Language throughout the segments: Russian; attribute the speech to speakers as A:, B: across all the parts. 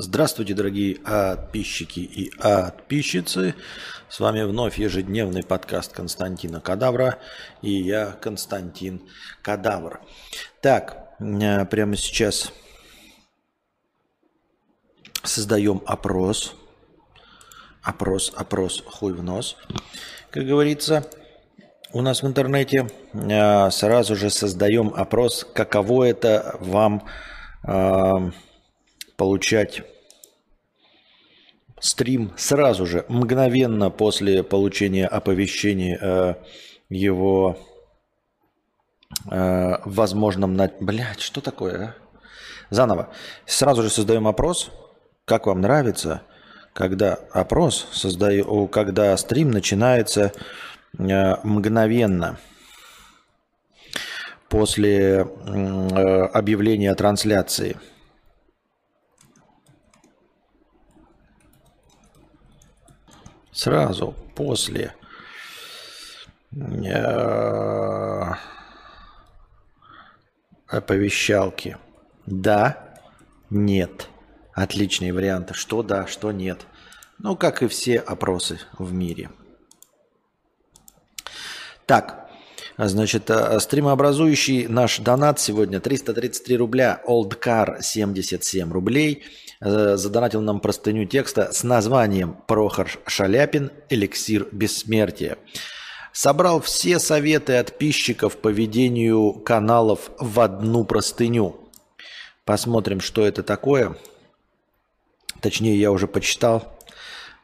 A: Здравствуйте, дорогие подписчики и подписчицы. С вами вновь ежедневный подкаст Константина Кадавра и я, Константин Кадавр. Так, э, прямо сейчас создаем опрос. Опрос, опрос, хуй в нос. Как говорится, у нас в интернете э, сразу же создаем опрос, каково это вам э, получать стрим сразу же, мгновенно после получения оповещения э, его э, возможном... На... Блядь, что такое, а? Заново. Сразу же создаем опрос, как вам нравится, когда опрос создаю, когда стрим начинается э, мгновенно после э, объявления трансляции – сразу после э, оповещалки. Да, нет. Отличные варианты. Что да, что нет. Ну, как и все опросы в мире. Так, значит, э, стримообразующий наш донат сегодня 333 рубля, Oldcar 77 рублей – задонатил нам простыню текста с названием «Прохор Шаляпин. Эликсир бессмертия». Собрал все советы подписчиков по ведению каналов в одну простыню. Посмотрим, что это такое. Точнее, я уже почитал.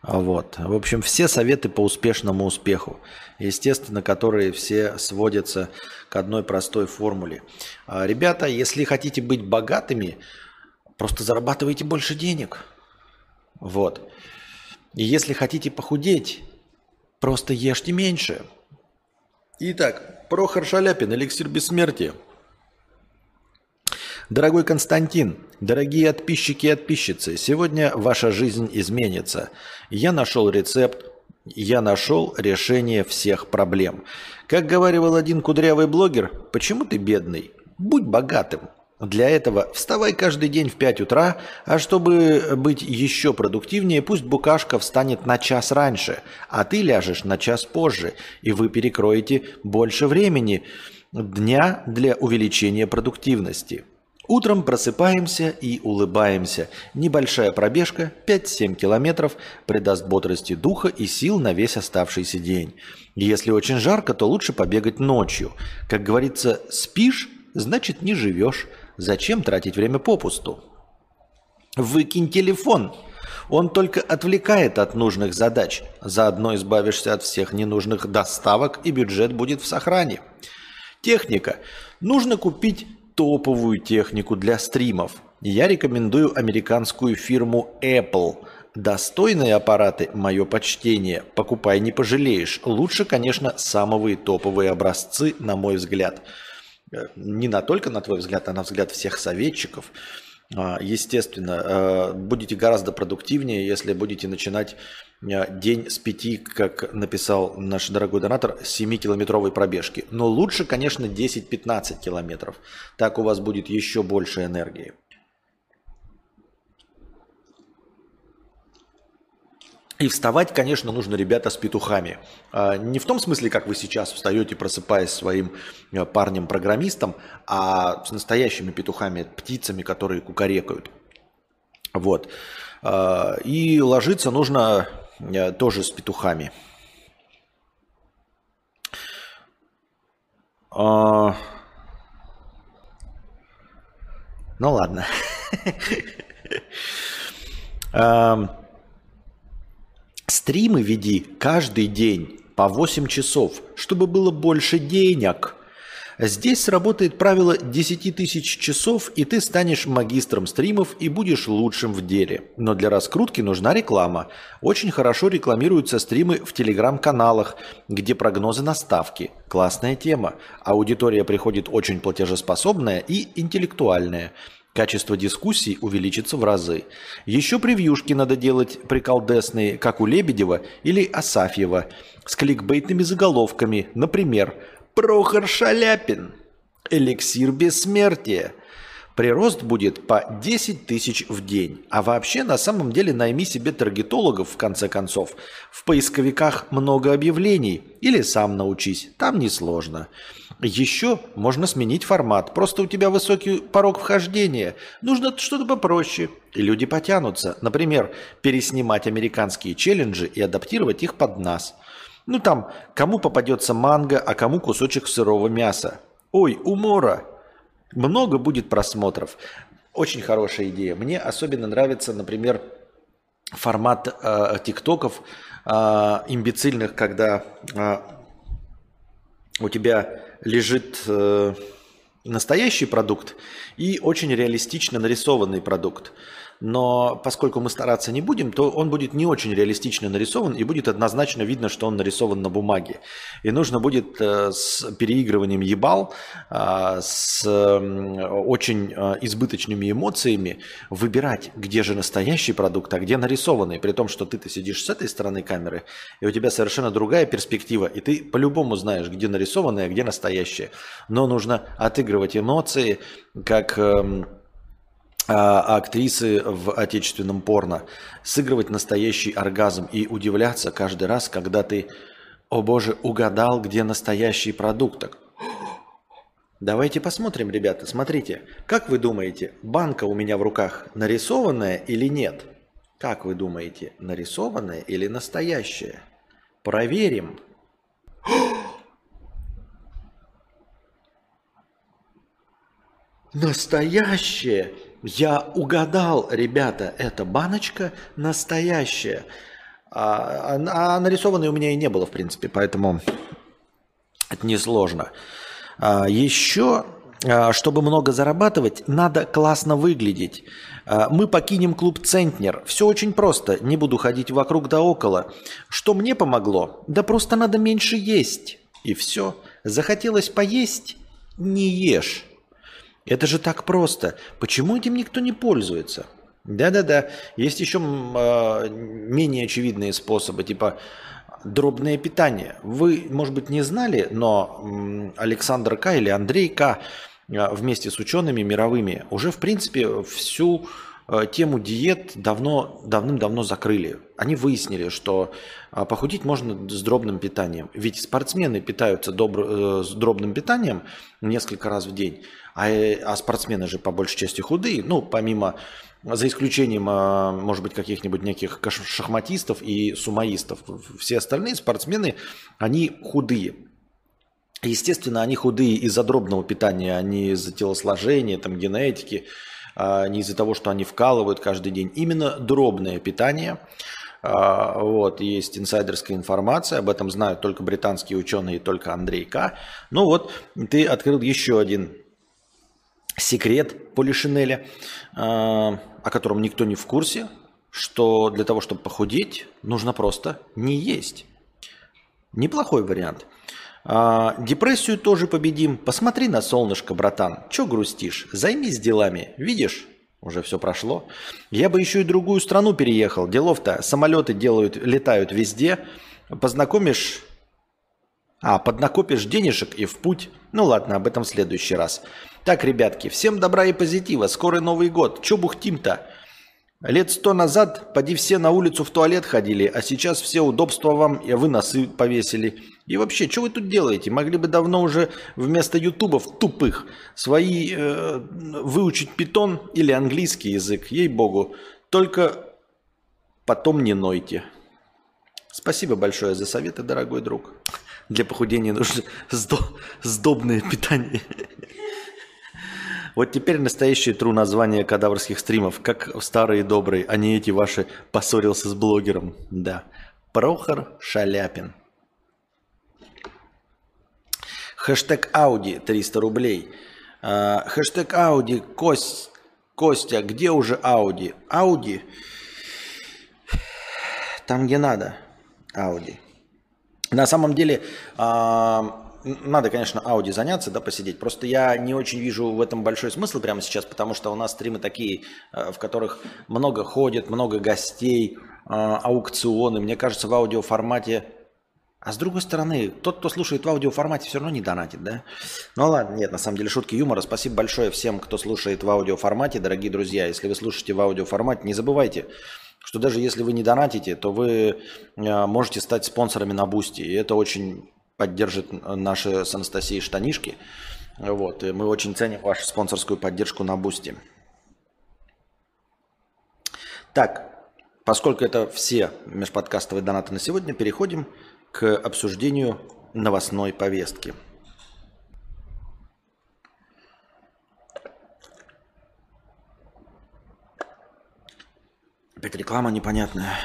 A: Вот. В общем, все советы по успешному успеху. Естественно, которые все сводятся к одной простой формуле. А, ребята, если хотите быть богатыми, Просто зарабатывайте больше денег. Вот. И если хотите похудеть, просто ешьте меньше. Итак, Прохор Шаляпин, эликсир бессмертия. Дорогой Константин, дорогие подписчики и подписчицы, сегодня ваша жизнь изменится. Я нашел рецепт, я нашел решение всех проблем. Как говорил один кудрявый блогер, почему ты бедный? Будь богатым. Для этого вставай каждый день в 5 утра, а чтобы быть еще продуктивнее, пусть букашка встанет на час раньше, а ты ляжешь на час позже, и вы перекроете больше времени дня для увеличения продуктивности. Утром просыпаемся и улыбаемся. Небольшая пробежка, 5-7 километров, придаст бодрости духа и сил на весь оставшийся день. Если очень жарко, то лучше побегать ночью. Как говорится, спишь, значит не живешь. Зачем тратить время попусту? Выкинь телефон. Он только отвлекает от нужных задач. Заодно избавишься от всех ненужных доставок и бюджет будет в сохране. Техника. Нужно купить топовую технику для стримов. Я рекомендую американскую фирму Apple. Достойные аппараты – мое почтение. Покупай, не пожалеешь. Лучше, конечно, самые топовые образцы, на мой взгляд – не на только на твой взгляд, а на взгляд всех советчиков, а, естественно, э, будете гораздо продуктивнее, если будете начинать э, день с пяти, как написал наш дорогой донатор, 7-километровой пробежки. Но лучше, конечно, 10-15 километров. Так у вас будет еще больше энергии. И вставать, конечно, нужно, ребята, с петухами. А, не в том смысле, как вы сейчас встаете, просыпаясь своим э, парнем-программистом, а с настоящими петухами, птицами, которые кукарекают. Вот. А, и ложиться нужно э, тоже с петухами. А, ну ладно. Стримы веди каждый день по 8 часов, чтобы было больше денег. Здесь сработает правило 10 тысяч часов, и ты станешь магистром стримов и будешь лучшим в деле. Но для раскрутки нужна реклама. Очень хорошо рекламируются стримы в телеграм-каналах, где прогнозы на ставки. Классная тема. Аудитория приходит очень платежеспособная и интеллектуальная. Качество дискуссий увеличится в разы. Еще превьюшки надо делать приколдесные, как у Лебедева или Асафьева, с кликбейтными заголовками, например, «Прохор Шаляпин», «Эликсир бессмертия», Прирост будет по 10 тысяч в день. А вообще, на самом деле, найми себе таргетологов, в конце концов. В поисковиках много объявлений. Или сам научись. Там несложно. Еще можно сменить формат. Просто у тебя высокий порог вхождения. Нужно что-то попроще. И люди потянутся. Например, переснимать американские челленджи и адаптировать их под нас. Ну там, кому попадется манго, а кому кусочек сырого мяса. Ой, умора! Много будет просмотров. Очень хорошая идея. Мне особенно нравится, например, формат э, тиктоков э, имбецильных, когда э, у тебя лежит э, настоящий продукт и очень реалистично нарисованный продукт но поскольку мы стараться не будем, то он будет не очень реалистично нарисован и будет однозначно видно, что он нарисован на бумаге. И нужно будет э, с переигрыванием ебал, э, с очень э, избыточными эмоциями выбирать, где же настоящий продукт, а где нарисованный. При том, что ты-то сидишь с этой стороны камеры, и у тебя совершенно другая перспектива, и ты по-любому знаешь, где нарисованное, а где настоящее. Но нужно отыгрывать эмоции, как... А, актрисы в отечественном порно, сыгрывать настоящий оргазм и удивляться каждый раз, когда ты, о боже, угадал, где настоящий продукт. Давайте посмотрим, ребята, смотрите. Как вы думаете, банка у меня в руках нарисованная или нет? Как вы думаете, нарисованная или настоящая? Проверим. Настоящая! Я угадал, ребята, эта баночка настоящая. А, а, а нарисованной у меня и не было, в принципе, поэтому это несложно. А, еще, а, чтобы много зарабатывать, надо классно выглядеть. А, мы покинем клуб «Центнер». Все очень просто, не буду ходить вокруг да около. Что мне помогло? Да просто надо меньше есть. И все. Захотелось поесть? Не ешь. Это же так просто. Почему этим никто не пользуется? Да-да-да. Есть еще э, менее очевидные способы, типа дробное питание. Вы, может быть, не знали, но Александр К. или Андрей К. Э, вместе с учеными мировыми уже, в принципе, всю э, тему диет давно, давным-давно закрыли. Они выяснили, что похудеть можно с дробным питанием. Ведь спортсмены питаются добр, э, с дробным питанием несколько раз в день. А, э, а спортсмены же по большей части худые, ну, помимо, за исключением, а, может быть, каких-нибудь неких шахматистов и сумаистов. Все остальные спортсмены, они худые. Естественно, они худые из-за дробного питания, а не из-за телосложения, там, генетики, а не из-за того, что они вкалывают каждый день. Именно дробное питание – вот, есть инсайдерская информация, об этом знают только британские ученые и только Андрей К. Ну вот, ты открыл еще один секрет Полишинеля, а, о котором никто не в курсе, что для того, чтобы похудеть, нужно просто не есть. Неплохой вариант. А, депрессию тоже победим. Посмотри на солнышко, братан. Че грустишь? Займись делами. Видишь, уже все прошло. Я бы еще и другую страну переехал. Делов-то самолеты делают, летают везде. Познакомишь а, поднакопишь денежек и в путь. Ну ладно, об этом в следующий раз. Так, ребятки, всем добра и позитива. Скоро Новый год. Че бухтим-то? Лет сто назад поди все на улицу в туалет ходили, а сейчас все удобства вам, и вы носы повесили. И вообще, что вы тут делаете? Могли бы давно уже вместо ютубов тупых свои э, выучить питон или английский язык, ей-богу. Только потом не нойте. Спасибо большое за советы, дорогой друг. Для похудения нужно сдобное питание. Вот теперь настоящее тру название кадаврских стримов, как старые добрые, а не эти ваши «поссорился с блогером». Да. Прохор Шаляпин. Хэштег Ауди 300 рублей. А, хэштег Ауди Кость, Костя, где уже Ауди? Ауди там, где надо. Ауди. На самом деле, а, надо, конечно, Ауди заняться, да, посидеть. Просто я не очень вижу в этом большой смысл прямо сейчас, потому что у нас стримы такие, э, в которых много ходит, много гостей, э, аукционы. Мне кажется, в аудиоформате А с другой стороны, тот, кто слушает в аудиоформате, все равно не донатит, да? Ну ладно, нет, на самом деле шутки юмора. Спасибо большое всем, кто слушает в аудиоформате, дорогие друзья. Если вы слушаете в аудиоформате, не забывайте, что даже если вы не донатите, то вы э, можете стать спонсорами на Boosty. И это очень поддержит наши с Анастасией штанишки. Вот, и мы очень ценим вашу спонсорскую поддержку на Boosty. Так, поскольку это все межподкастовые донаты на сегодня, переходим к обсуждению новостной повестки. Опять реклама непонятная.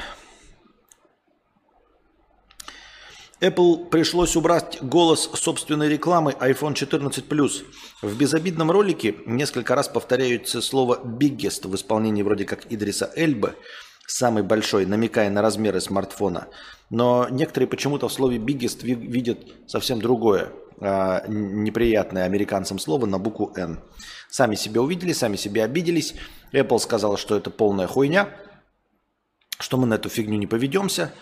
A: Apple пришлось убрать голос собственной рекламы iPhone 14 Plus. В безобидном ролике несколько раз повторяется слово biggest в исполнении вроде как Идриса Эльбы, самый большой, намекая на размеры смартфона. Но некоторые почему-то в слове biggest видят совсем другое, а, неприятное американцам слово на букву N. Сами себя увидели, сами себя обиделись. Apple сказала, что это полная хуйня, что мы на эту фигню не поведемся,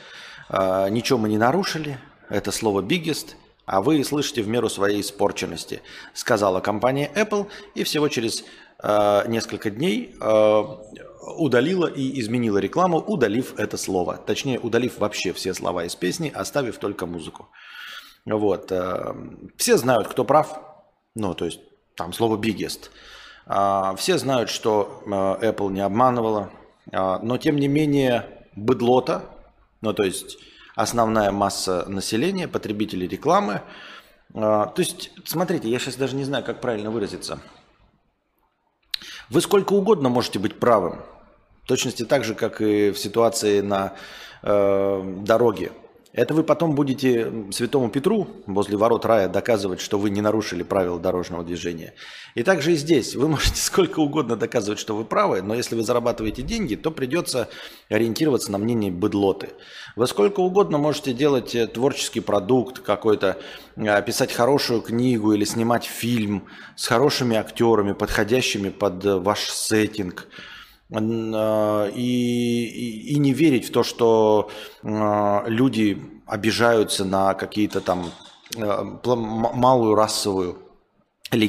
A: ничего мы не нарушили, это слово biggest, а вы слышите в меру своей испорченности, сказала компания Apple, и всего через э, несколько дней э, удалила и изменила рекламу, удалив это слово. Точнее, удалив вообще все слова из песни, оставив только музыку. Вот. Э, все знают, кто прав. Ну, то есть там слово biggest. Э, все знают, что э, Apple не обманывала. Э, но, тем не менее, быдлота, ну, то есть основная масса населения, потребителей рекламы. А, то есть, смотрите, я сейчас даже не знаю, как правильно выразиться. Вы сколько угодно можете быть правым. В точности так же, как и в ситуации на э, дороге. Это вы потом будете святому Петру возле ворот рая доказывать, что вы не нарушили правила дорожного движения. И также и здесь. Вы можете сколько угодно доказывать, что вы правы, но если вы зарабатываете деньги, то придется ориентироваться на мнение быдлоты. Вы сколько угодно можете делать э, творческий продукт какой-то, э, писать хорошую книгу или снимать фильм с хорошими актерами, подходящими под э, ваш сеттинг – и, и, и не верить в то, что люди обижаются на какие-то там малую расовую или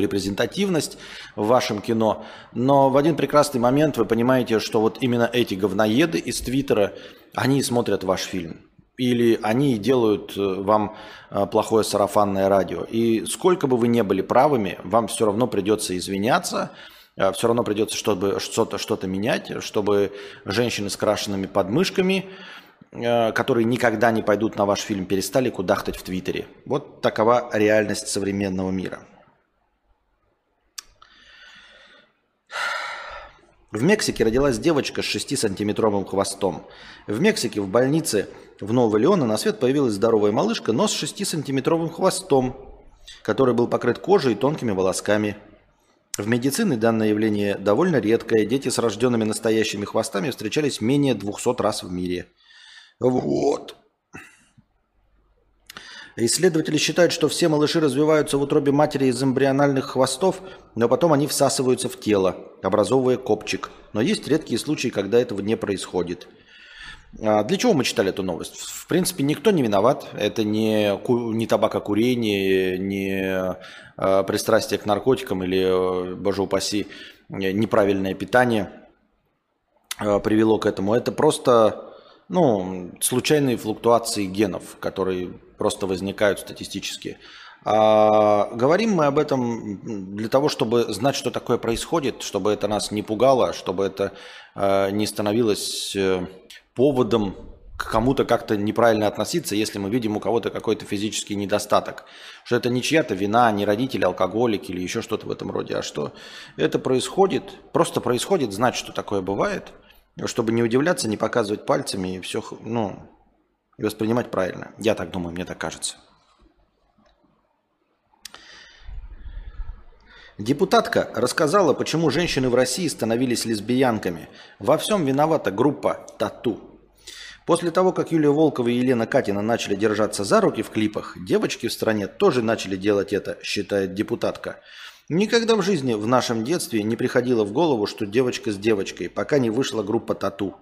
A: репрезентативность в вашем кино. Но в один прекрасный момент вы понимаете, что вот именно эти говноеды из Твиттера, они смотрят ваш фильм. Или они делают э, вам плохое сарафанное радио. И сколько бы вы не были правыми, вам все равно придется извиняться – все равно придется чтобы что-то что менять, чтобы женщины с крашенными подмышками, э, которые никогда не пойдут на ваш фильм, перестали кудахтать в Твиттере. Вот такова реальность современного мира. В Мексике родилась девочка с 6-сантиметровым хвостом. В Мексике в больнице в Нового Леона на свет появилась здоровая малышка, но с 6-сантиметровым хвостом, который был покрыт кожей и тонкими волосками. В медицине данное явление довольно редкое. Дети с рожденными настоящими хвостами встречались менее 200 раз в мире. Вот. Исследователи считают, что все малыши развиваются в утробе матери из эмбриональных хвостов, но потом они всасываются в тело, образовывая копчик. Но есть редкие случаи, когда этого не происходит. А для чего мы читали эту новость? В принципе, никто не виноват. Это не, не табакокурение, не э, пристрастие к наркотикам или, э, боже упаси, неправильное питание привело к этому. Это просто ну, случайные флуктуации генов, которые просто возникают статистически. А говорим мы об этом для того, чтобы знать, что такое происходит, чтобы это нас не пугало, чтобы это э, не становилось э, поводом к кому-то как-то неправильно относиться, если мы видим у кого-то какой-то физический недостаток. Что это не чья-то вина, не родители алкоголик или еще что-то в этом роде, а что это происходит, просто происходит, знать, что такое бывает, чтобы не удивляться, не показывать пальцами и все, ну, и воспринимать правильно. Я так думаю, мне так кажется. Депутатка рассказала, почему женщины в России становились лесбиянками. Во всем виновата группа «Тату». После того, как Юлия Волкова и Елена Катина начали держаться за руки в клипах, девочки в стране тоже начали делать это, считает депутатка. Никогда в жизни в нашем детстве не приходило в голову, что девочка с девочкой, пока не вышла группа «Тату».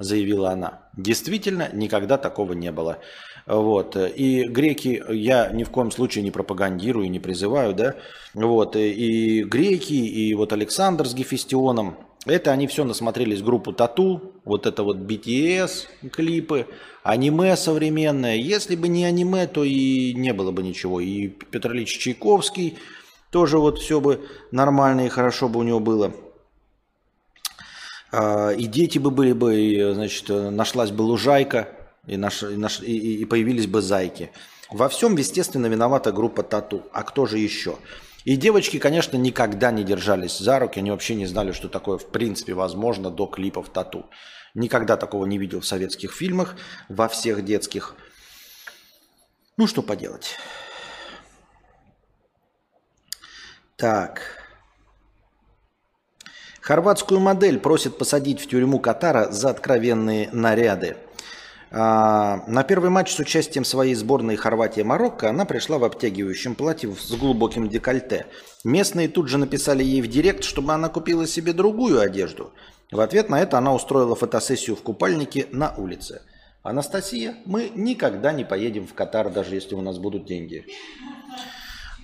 A: заявила она. Действительно, никогда такого не было. Вот. И греки, я ни в коем случае не пропагандирую, не призываю, да. Вот. И греки, и вот Александр с Гефестионом, это они все насмотрелись группу Тату, вот это вот BTS клипы, аниме современное. Если бы не аниме, то и не было бы ничего. И Петр Ильич Чайковский тоже вот все бы нормально и хорошо бы у него было. А, и дети бы были бы, и, значит, нашлась бы лужайка, и, наш, и, наш, и, и появились бы зайки. Во всем, естественно, виновата группа Тату. А кто же еще? И девочки, конечно, никогда не держались за руки, они вообще не знали, что такое в принципе возможно до клипов тату. Никогда такого не видел в советских фильмах, во всех детских. Ну, что поделать. Так. Хорватскую модель просит посадить в тюрьму Катара за откровенные наряды. А, на первый матч с участием своей сборной Хорватия-Марокко она пришла в обтягивающем платье с глубоким декольте. Местные тут же написали ей в директ, чтобы она купила себе другую одежду. В ответ на это она устроила фотосессию в купальнике на улице. Анастасия, мы никогда не поедем в Катар, даже если у нас будут деньги.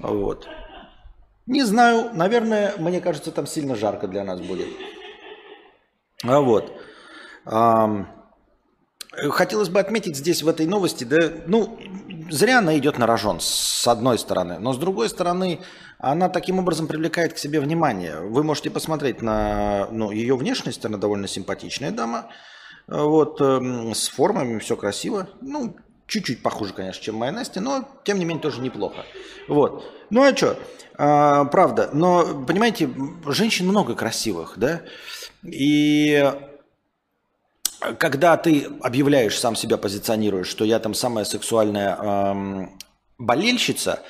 A: Вот. Не знаю, наверное, мне кажется, там сильно жарко для нас будет. А вот. Хотелось бы отметить здесь в этой новости, да, ну, зря она идет на рожон, с одной стороны, но с другой стороны, она таким образом привлекает к себе внимание. Вы можете посмотреть на ну, ее внешность, она довольно симпатичная дама, вот, эм, с формами, все красиво, ну, чуть-чуть похуже, конечно, чем моя Настя, но, тем не менее, тоже неплохо. Вот. Ну, а что, а, правда, но, понимаете, женщин много красивых, да, и когда ты объявляешь, сам себя позиционируешь, что я там самая сексуальная эм, болельщица,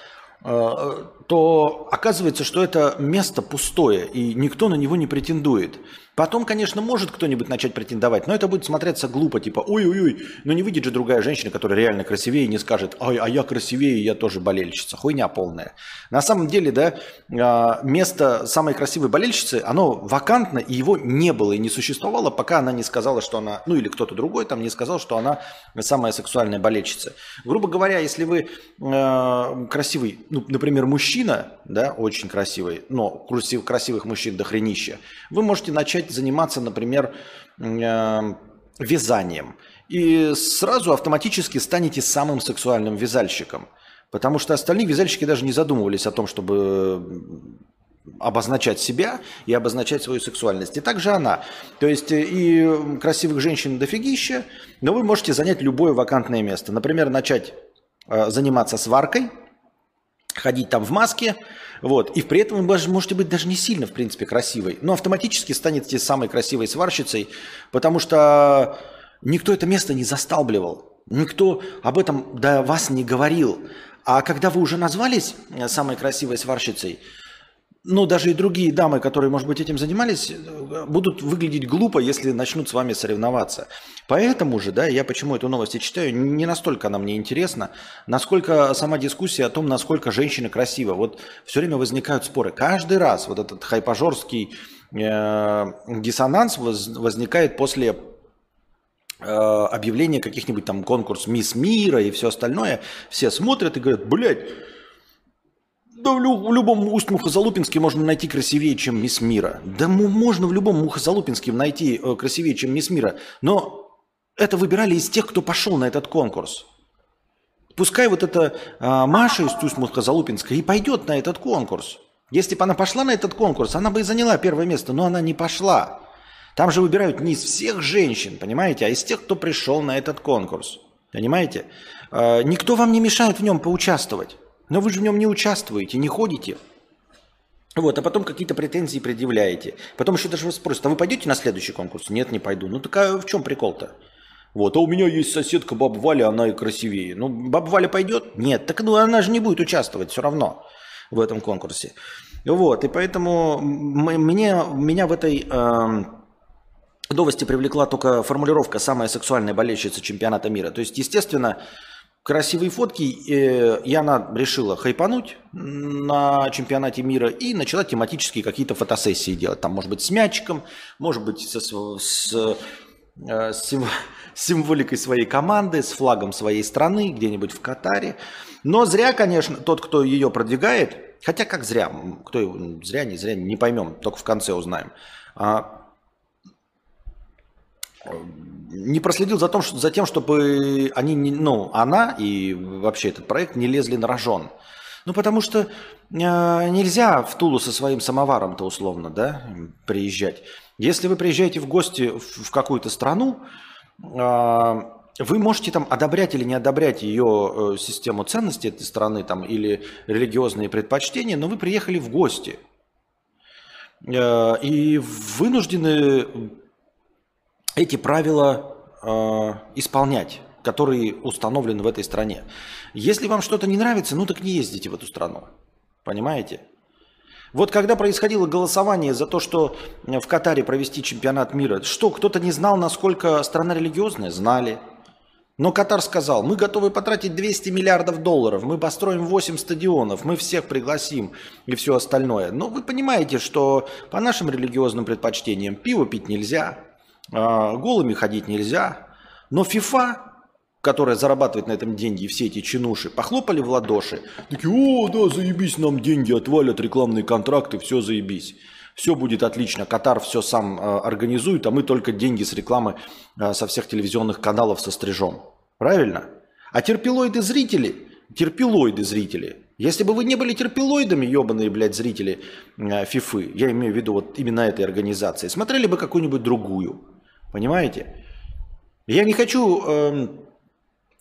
A: э, то оказывается, что это место пустое, и никто на него не претендует. Потом, конечно, может кто-нибудь начать претендовать, но это будет смотреться глупо, типа, ой-ой-ой, но не выйдет же другая женщина, которая реально красивее, не скажет, ой, а я красивее, я тоже болельщица. Хуйня полная. На самом деле, да, а, место самой красивой болельщицы, оно вакантно, и его не было и не существовало, пока она не сказала, что она, ну или кто-то другой там не сказал, что она самая сексуальная болельщица. Грубо говоря, если вы э, красивый, ну, например, мужчина, да, очень красивый, но красив, красивых мужчин до хренища, вы можете начать начать заниматься, например, э, вязанием. И сразу автоматически станете самым сексуальным вязальщиком. Потому что остальные вязальщики даже не задумывались о том, чтобы обозначать себя и обозначать свою сексуальность. И также она. То есть э, и красивых женщин дофигища, но вы можете занять любое вакантное место. Например, начать э, заниматься сваркой, ходить там в маске, вот. И при этом вы можете быть даже не сильно, в принципе, красивой, но автоматически станете самой красивой сварщицей, потому что никто это место не засталбливал, никто об этом до вас не говорил. А когда вы уже назвались э, самой красивой сварщицей, ну, даже и другие дамы, которые, может быть, этим занимались, будут выглядеть глупо, если начнут с вами соревноваться. Поэтому же, да, я почему эту новость и читаю, не настолько она мне интересна, насколько сама дискуссия о том, насколько женщина красива. Вот все время возникают споры. Каждый раз вот этот хайпажорский э, диссонанс воз, возникает после э, объявления каких-нибудь там конкурс Мисс Мира и все остальное. Все смотрят и говорят, блядь, да в, в любом усть Мухозалупинске можно найти красивее, чем Мисс Мира. Да можно в любом Мухозалупинске найти э, красивее, чем Мисс Мира. Но это выбирали из тех, кто пошел на этот конкурс. Пускай вот эта э, Маша из Усть-Мухозалупинска и пойдет на этот конкурс. Если бы она пошла на этот конкурс, она бы и заняла первое место, но она не пошла. Там же выбирают не из всех женщин, понимаете, а из тех, кто пришел на этот конкурс. Понимаете? Э, никто вам не мешает в нем поучаствовать. Но вы же в нем не участвуете, не ходите. Вот, а потом какие-то претензии предъявляете. Потом еще даже вас спросят, а вы пойдете на следующий конкурс? Нет, не пойду. Ну так а в чем прикол-то? Вот, а у меня есть соседка баба Валя, она и красивее. Ну, баба Валя пойдет? Нет, так ну она же не будет участвовать все равно в этом конкурсе. Вот, и поэтому мне, меня в этой э, новости привлекла только формулировка «самая сексуальная болельщица чемпионата мира». То есть, естественно, красивые фотки, и она решила хайпануть на чемпионате мира и начала тематические какие-то фотосессии делать. Там, может быть, с мячиком, может быть, со, с э, с символикой своей команды, с флагом своей страны, где-нибудь в Катаре. Но зря, конечно, тот, кто ее продвигает, хотя как зря, кто зря, не зря, не поймем, только в конце узнаем. Не проследил за, том, что, за тем, чтобы они, не, ну, она и вообще этот проект не лезли на рожон. Ну, потому что э, нельзя в Тулу со своим самоваром-то условно, да, приезжать. Если вы приезжаете в гости в, в какую-то страну, э, вы можете там одобрять или не одобрять ее э, систему ценностей этой страны там, или религиозные предпочтения, но вы приехали в гости. Э, и вынуждены эти правила э, исполнять, которые установлены в этой стране. Если вам что-то не нравится, ну так не ездите в эту страну. Понимаете? Вот когда происходило голосование за то, что в Катаре провести чемпионат мира, что, кто-то не знал, насколько страна религиозная? Знали. Но Катар сказал, мы готовы потратить 200 миллиардов долларов, мы построим 8 стадионов, мы всех пригласим и все остальное. Но вы понимаете, что по нашим религиозным предпочтениям пиво пить нельзя, голыми ходить нельзя. Но ФИФА, которая зарабатывает на этом деньги, и все эти чинуши, похлопали в ладоши. Такие, о, да, заебись, нам деньги отвалят, рекламные контракты, все заебись. Все будет отлично, Катар все сам э, организует, а мы только деньги с рекламы э, со всех телевизионных каналов сострижем. Правильно? А терпилоиды зрители, терпилоиды зрители, если бы вы не были терпилоидами, ебаные, блядь, зрители э, ФИФы, я имею в виду вот именно этой организации, смотрели бы какую-нибудь другую. Понимаете? Я не хочу э,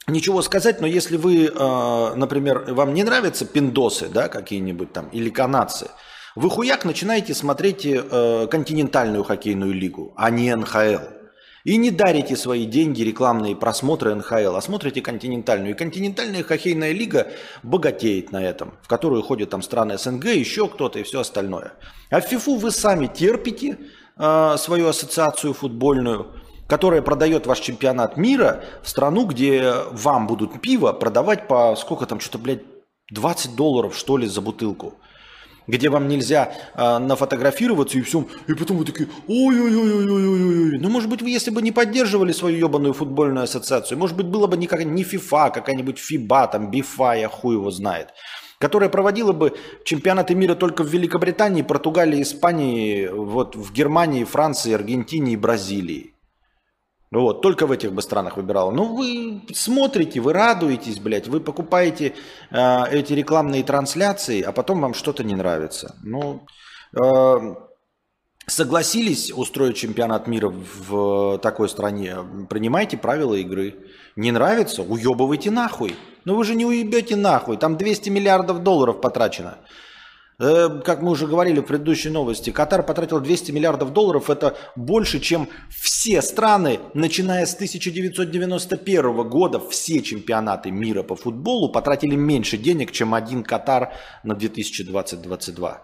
A: ничего сказать, но если вы, э, например, вам не нравятся пиндосы, да, какие-нибудь там, или канадцы, вы хуяк начинаете смотреть э, континентальную хоккейную лигу, а не НХЛ. И не дарите свои деньги, рекламные просмотры НХЛ, а смотрите континентальную. И континентальная хоккейная лига богатеет на этом, в которую ходят там страны СНГ, еще кто-то и все остальное. А в ФИФУ вы сами терпите, Э, свою ассоциацию футбольную, которая продает ваш чемпионат мира в страну, где вам будут пиво продавать по сколько там, что-то, блядь, 20 долларов, что ли, за бутылку. Где вам нельзя э, нафотографироваться и все, и потом вы такие, ой-ой-ой-ой-ой-ой. Ну, может быть, вы, если бы не поддерживали свою ебаную футбольную ассоциацию, может быть, было бы не ФИФА, а какая-нибудь ФИБА, там, БИФА, я хуй его знает которая проводила бы чемпионаты мира только в Великобритании, Португалии, Испании, вот в Германии, Франции, Аргентине и Бразилии. Вот, только в этих бы странах выбирала. Ну, вы смотрите, вы радуетесь, блядь, вы покупаете э, эти рекламные трансляции, а потом вам что-то не нравится. Ну, э, согласились устроить чемпионат мира в такой стране, принимайте правила игры. Не нравится? Уебывайте нахуй. Но вы же не уебете нахуй. Там 200 миллиардов долларов потрачено. Э, как мы уже говорили в предыдущей новости, Катар потратил 200 миллиардов долларов. Это больше, чем все страны, начиная с 1991 года, все чемпионаты мира по футболу потратили меньше денег, чем один Катар на 2020-2022.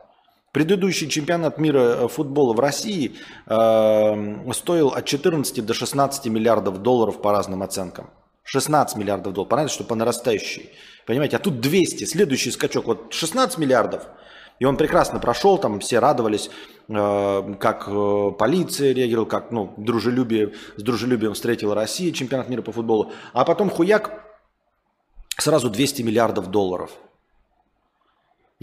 A: Предыдущий чемпионат мира э, футбола в России э, стоил от 14 до 16 миллиардов долларов по разным оценкам. 16 миллиардов долларов. Понятно, что по нарастающей. Понимаете, а тут 200. Следующий скачок. Вот 16 миллиардов. И он прекрасно прошел, там все радовались, э, как э, полиция реагировала, как ну, дружелюбие, с дружелюбием встретила Россия чемпионат мира по футболу. А потом хуяк сразу 200 миллиардов долларов.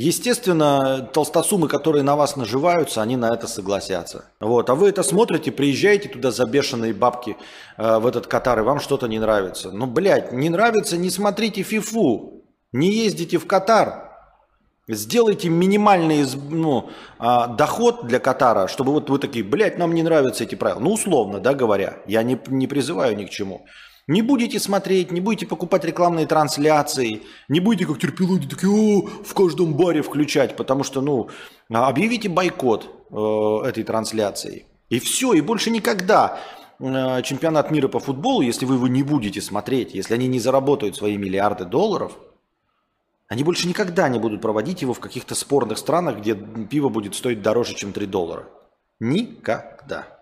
A: Естественно, толстосумы, которые на вас наживаются, они на это согласятся. Вот. А вы это смотрите, приезжаете туда за бешеные бабки э, в этот Катар, и вам что-то не нравится. Ну, блядь, не нравится, не смотрите ФИФУ, не ездите в Катар. Сделайте минимальный ну, э, доход для Катара, чтобы вот вы такие, блядь, нам не нравятся эти правила. Ну, условно, да, говоря. Я не, не призываю ни к чему. Не будете смотреть, не будете покупать рекламные трансляции, не будете как терпилоиды такие, о, в каждом баре включать, потому что, ну, объявите бойкот э, этой трансляции. И все, и больше никогда э, чемпионат мира по футболу, если вы его не будете смотреть, если они не заработают свои миллиарды долларов, они больше никогда не будут проводить его в каких-то спорных странах, где пиво будет стоить дороже, чем 3 доллара. Никогда.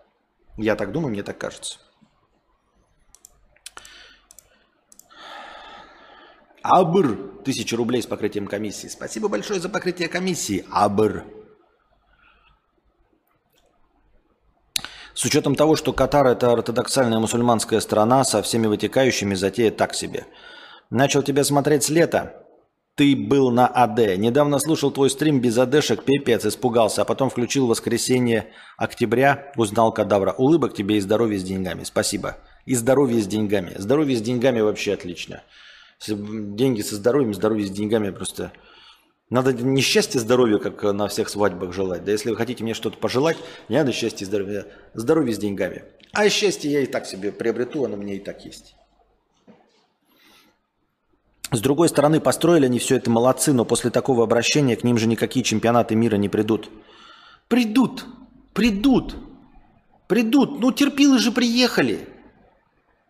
A: Я так думаю, мне так кажется. Абр. Тысяча рублей с покрытием комиссии. Спасибо большое за покрытие комиссии. Абр. С учетом того, что Катар – это ортодоксальная мусульманская страна со всеми вытекающими, затея так себе. Начал тебя смотреть с лета. Ты был на АД. Недавно слушал твой стрим без АДшек, пипец, испугался, а потом включил воскресенье октября, узнал кадавра. Улыбок тебе и здоровья с деньгами. Спасибо. И здоровье с деньгами. Здоровье с деньгами вообще отлично. Деньги со здоровьем, здоровье с деньгами просто надо не счастье, здоровье, как на всех свадьбах желать. Да если вы хотите мне что-то пожелать, не надо счастья и здоровья. Здоровье с деньгами. А счастье я и так себе приобрету, оно меня и так есть. С другой стороны, построили они все это молодцы, но после такого обращения к ним же никакие чемпионаты мира не придут. Придут, придут, придут. Ну, терпилы же приехали.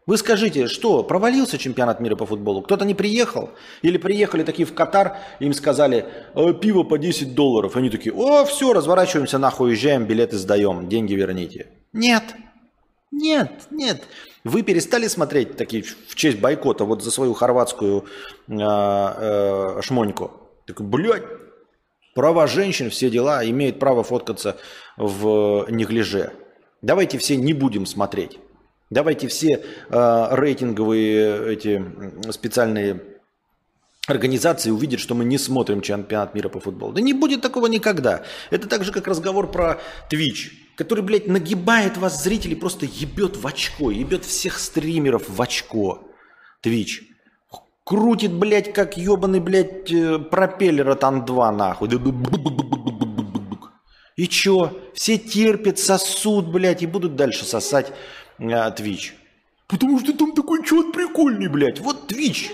A: Вы скажите, что, провалился чемпионат мира по футболу? Кто-то не приехал? Или приехали такие в Катар, им сказали, э, пиво по 10 долларов. Они такие, о, все, разворачиваемся, нахуй уезжаем, билеты сдаем, деньги верните. Нет, нет, нет. Вы перестали смотреть такие в честь бойкота вот за свою хорватскую э, э, шмоньку? Так, блядь, права женщин, все дела, имеет право фоткаться в неглиже. Давайте все не будем смотреть. Давайте все э, рейтинговые эти специальные организации увидят, что мы не смотрим чемпионат мира по футболу. Да не будет такого никогда. Это так же, как разговор про Twitch, который, блядь, нагибает вас, зрителей, просто ебет в очко, ебет всех стримеров в очко. Twitch. Крутит, блядь, как ебаный, блядь, э, пропеллер от Ан-2, нахуй. И чё? Все терпят, сосут, блядь, и будут дальше сосать а, Twitch. Потому что там такой чат прикольный, блядь. Вот Twitch.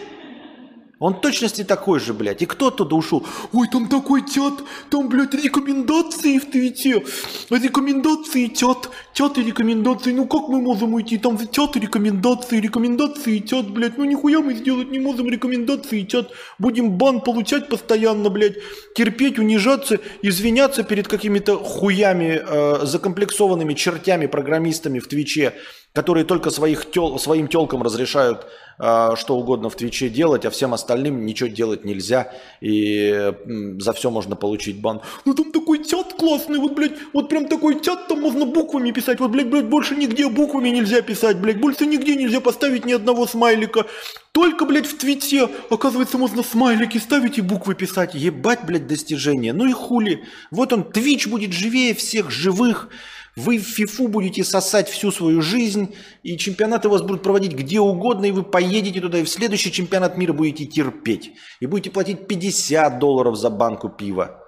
A: Он точности такой же, блядь. И кто туда ушел? Ой, там такой тят, там, блядь, рекомендации в Твите. Рекомендации, тят, тят и рекомендации. Ну как мы можем уйти? Там тят и рекомендации, рекомендации, тят, блядь. Ну нихуя мы сделать не можем рекомендации, тят. Будем бан получать постоянно, блядь. Терпеть, унижаться, извиняться перед какими-то хуями, э, закомплексованными чертями, программистами в Твиче которые только своих тел, своим телкам разрешают э, что угодно в Твиче делать, а всем остальным ничего делать нельзя, и э, за все можно получить бан. Ну там такой тят классный, вот, блядь, вот прям такой тят, там можно буквами писать, вот, блядь, блядь, больше нигде буквами нельзя писать, блядь, больше нигде нельзя поставить ни одного смайлика. Только, блядь, в Твите, оказывается, можно смайлики ставить и буквы писать. Ебать, блядь, достижение. Ну и хули. Вот он, Твич будет живее всех живых. Вы в фифу будете сосать всю свою жизнь, и чемпионаты вас будут проводить где угодно, и вы поедете туда, и в следующий чемпионат мира будете терпеть. И будете платить 50 долларов за банку пива.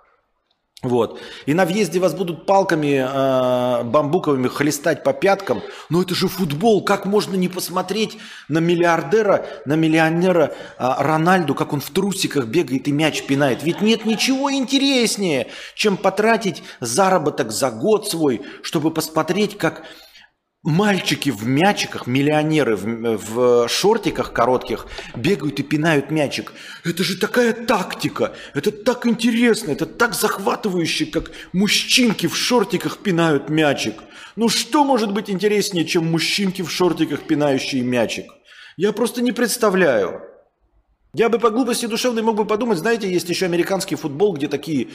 A: Вот. И на въезде вас будут палками э, бамбуковыми хлестать по пяткам. Но это же футбол. Как можно не посмотреть на миллиардера, на миллионера э, Рональду, как он в трусиках бегает и мяч пинает? Ведь нет ничего интереснее, чем потратить заработок за год свой, чтобы посмотреть, как Мальчики в мячиках, миллионеры в, в шортиках коротких бегают и пинают мячик. Это же такая тактика, это так интересно, это так захватывающе, как мужчинки в шортиках пинают мячик. Ну что может быть интереснее, чем мужчинки в шортиках, пинающие мячик? Я просто не представляю. Я бы по глупости душевной мог бы подумать, знаете, есть еще американский футбол, где такие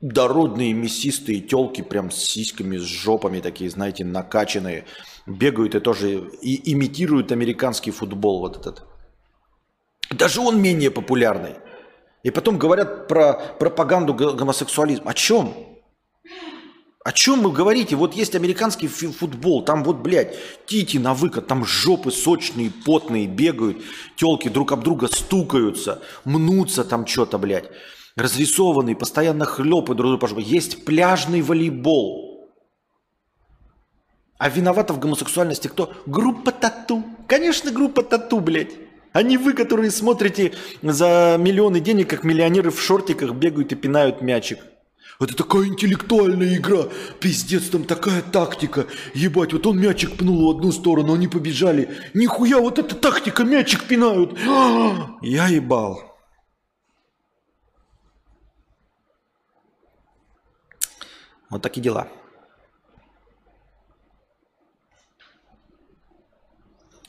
A: дородные мясистые телки прям с сиськами, с жопами такие, знаете, накачанные, бегают и тоже и имитируют американский футбол вот этот. Даже он менее популярный. И потом говорят про пропаганду гомосексуализма. О чем? О чем вы говорите? Вот есть американский футбол, там вот, блядь, тити на выкат, там жопы сочные, потные бегают, телки друг об друга стукаются, мнутся там что-то, блядь разрисованный, постоянно хлепают друг друга. Есть пляжный волейбол. А виновата в гомосексуальности кто? Группа тату. Конечно, группа тату, блядь. А не вы, которые смотрите за миллионы денег, как миллионеры в шортиках бегают и пинают мячик. Это такая интеллектуальная игра. Пиздец, там такая тактика. Ебать, вот он мячик пнул в одну сторону, они побежали. Нихуя, вот эта тактика, мячик пинают. Я ебал. Вот такие дела.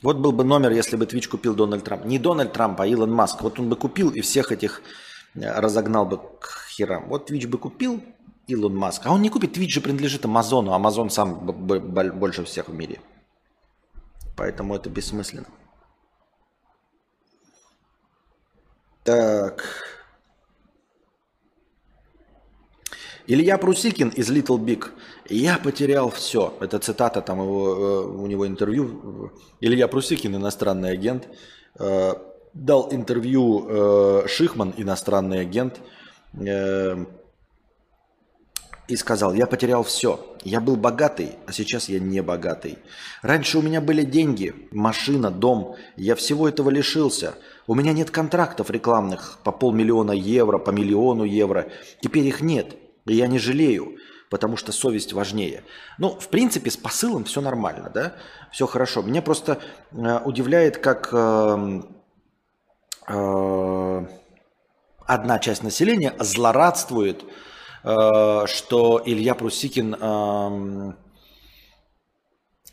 A: Вот был бы номер, если бы Twitch купил Дональд Трамп. Не Дональд Трамп, а Илон Маск. Вот он бы купил и всех этих э, разогнал бы к херам. Вот Twitch бы купил, Илон Маск. А он не купит, Twitch же принадлежит Амазону. Амазон сам больше всех в мире. Поэтому это бессмысленно. Так. Илья Прусикин из Little Big. Я потерял все. Это цитата там его, э, у него интервью. Илья Прусикин, иностранный агент, э, дал интервью э, Шихман, иностранный агент, и сказал, я потерял все. Я был богатый, а сейчас я не богатый. Раньше у меня были деньги, машина, дом. Я всего этого лишился. У меня нет контрактов рекламных по полмиллиона евро, по миллиону евро. Теперь их нет. И я не жалею, потому что совесть важнее. Ну, в принципе, с посылом все нормально, да? Все хорошо. Меня просто э, удивляет, как э, э, одна часть населения злорадствует, э, что Илья Прусикин э,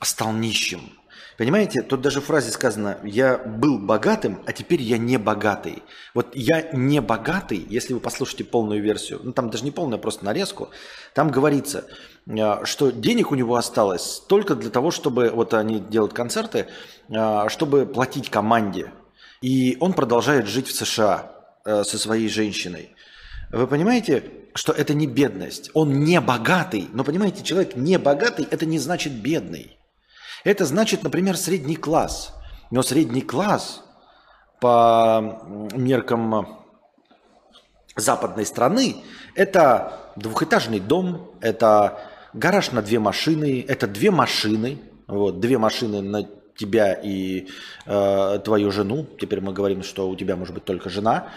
A: стал нищим. Понимаете, тут даже в фразе сказано, я был богатым, а теперь я не богатый. Вот я не богатый, если вы послушаете полную версию, ну там даже не полную, а просто нарезку, там говорится, э, что денег у него осталось только для того, чтобы, вот они делают концерты, э, чтобы платить команде. И он продолжает жить в США э, со своей женщиной. Вы понимаете, что это не бедность. Он не богатый. Но понимаете, человек не богатый, это не значит бедный. Это значит, например, средний класс. Но средний класс по меркам западной страны – это двухэтажный дом, это гараж на две машины, это две машины, вот, две машины на тебя и э, твою жену. Теперь мы говорим, что у тебя может быть только жена.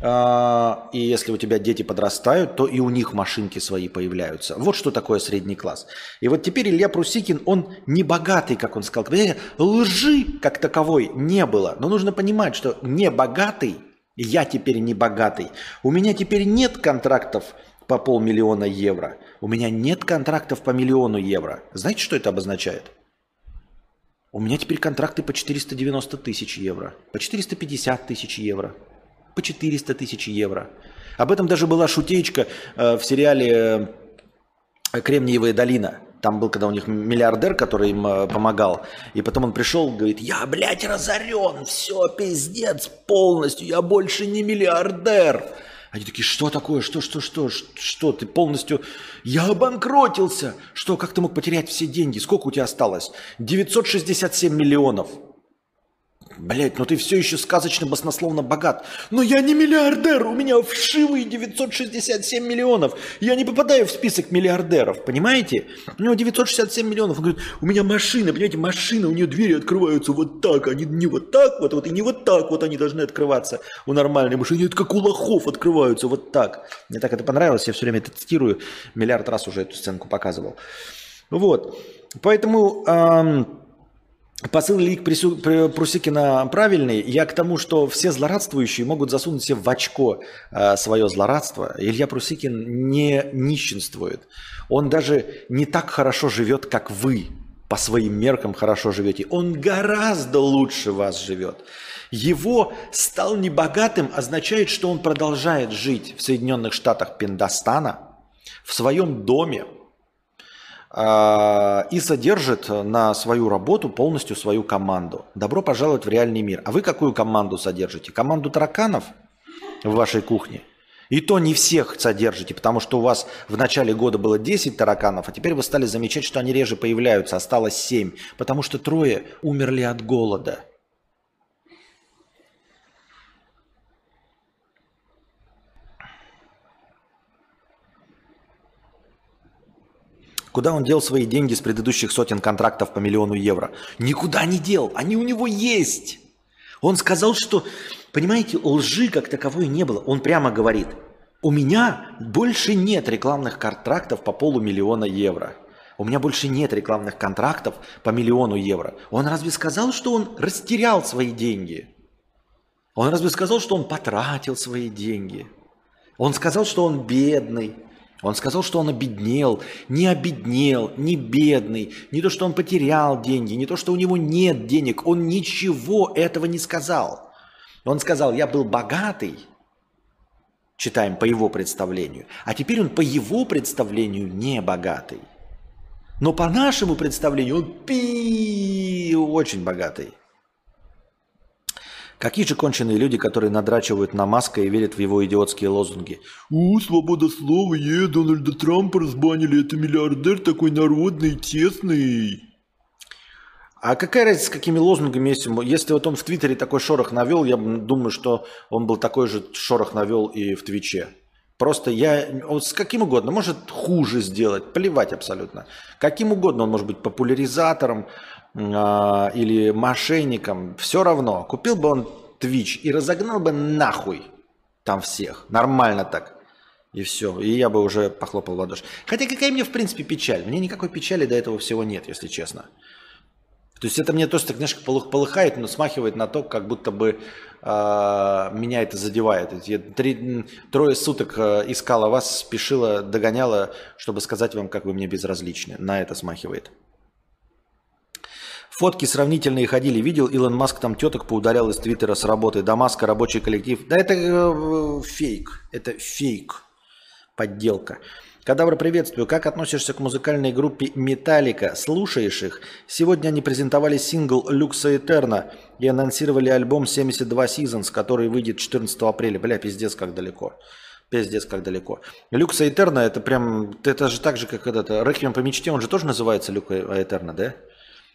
A: Э, и если у тебя дети подрастают, то и у них машинки свои появляются. Вот что такое средний класс. И вот теперь Илья Прусикин, он не богатый, как он сказал. Понимаете, лжи как таковой не было. Но нужно понимать, что не богатый, я теперь не богатый. У меня теперь нет контрактов по полмиллиона евро. У меня нет контрактов по миллиону евро. Знаете, что это обозначает? У меня теперь контракты по 490 тысяч евро, по 450 тысяч евро, по 400 тысяч евро. Об этом даже была шутечка э, в сериале э, «Кремниевая долина». Там был, когда у них миллиардер, который им э, помогал. И потом он пришел, говорит, я, блядь, разорен, все, пиздец, полностью, я больше не миллиардер. Они такие, что такое, что, что, что, что, ты полностью... Я обанкротился. Что, как ты мог потерять все деньги? Сколько у тебя осталось? 967 миллионов. Блять, ну ты все еще сказочно баснословно богат. Но я не миллиардер, у меня вшивые 967 миллионов. Я не попадаю в список миллиардеров, понимаете? У него 967 миллионов. Он говорит, у меня машина, понимаете, машина, у нее двери открываются вот так, они не вот так вот, вот и не вот так вот они должны открываться у нормальной машины. Это как у лохов открываются вот так. Мне так это понравилось, я все время это цитирую. Миллиард раз уже эту сценку показывал. Вот. Поэтому... Эм, Посыл Лик Прусикина правильный. Я к тому, что все злорадствующие могут засунуть себе в очко э, свое злорадство. Илья Прусикин не нищенствует. Он даже не так хорошо живет, как вы по своим меркам хорошо живете. Он гораздо лучше вас живет. Его стал небогатым означает, что он продолжает жить в Соединенных Штатах Пиндостана, в своем доме, и содержит на свою работу полностью свою команду. Добро пожаловать в реальный мир. А вы какую команду содержите? Команду тараканов в вашей кухне? И то не всех содержите, потому что у вас в начале года было 10 тараканов, а теперь вы стали замечать, что они реже появляются, осталось 7, потому что трое умерли от голода – Куда он дел свои деньги с предыдущих сотен контрактов по миллиону евро? Никуда не дел. Они у него есть. Он сказал, что, понимаете, лжи как таковой не было. Он прямо говорит, у меня больше нет рекламных контрактов по полумиллиона евро. У меня больше нет рекламных контрактов по миллиону евро. Он разве сказал, что он растерял свои деньги? Он разве сказал, что он потратил свои деньги? Он сказал, что он бедный. Он сказал, что он обеднел, не обеднел, не бедный, не то, что он потерял деньги, не то, что у него нет денег. Он ничего этого не сказал. Он сказал, я был богатый, Читаем по его представлению. А теперь он по его представлению не богатый. Но по нашему представлению он пи очень богатый. Какие же конченые люди, которые надрачивают на Маска и верят в его идиотские лозунги.
B: «О, свобода слова, е, Дональда Трампа разбанили, это миллиардер такой народный, честный».
A: А какая разница, с какими лозунгами есть? Если вот он в Твиттере такой шорох навел, я думаю, что он был такой же шорох навел и в Твиче. Просто я вот с каким угодно, может хуже сделать, плевать абсолютно. Каким угодно он может быть популяризатором или мошенником, все равно. Купил бы он Twitch и разогнал бы нахуй там всех. Нормально так. И все. И я бы уже похлопал в ладоши. Хотя какая мне в принципе печаль? Мне никакой печали до этого всего нет, если честно. То есть это мне тоже так, знаешь, полыхает, но смахивает на то, как будто бы э, меня это задевает. Я три, трое суток э, искала вас, спешила, догоняла, чтобы сказать вам, как вы мне безразличны. На это смахивает. Фотки сравнительные ходили. Видел, Илон Маск там теток поударял из Твиттера с работы. Дамаска, рабочий коллектив. Да это э, фейк. Это фейк. Подделка. Кадавр, приветствую. Как относишься к музыкальной группе Металлика? Слушаешь их? Сегодня они презентовали сингл «Люкса Этерна» и анонсировали альбом «72 Seasons», который выйдет 14 апреля. Бля, пиздец, как далеко. Пиздец, как далеко. Люкса Этерна, это прям, это же так же, как этот «Реквием по мечте», он же тоже называется Люка Этерна, да?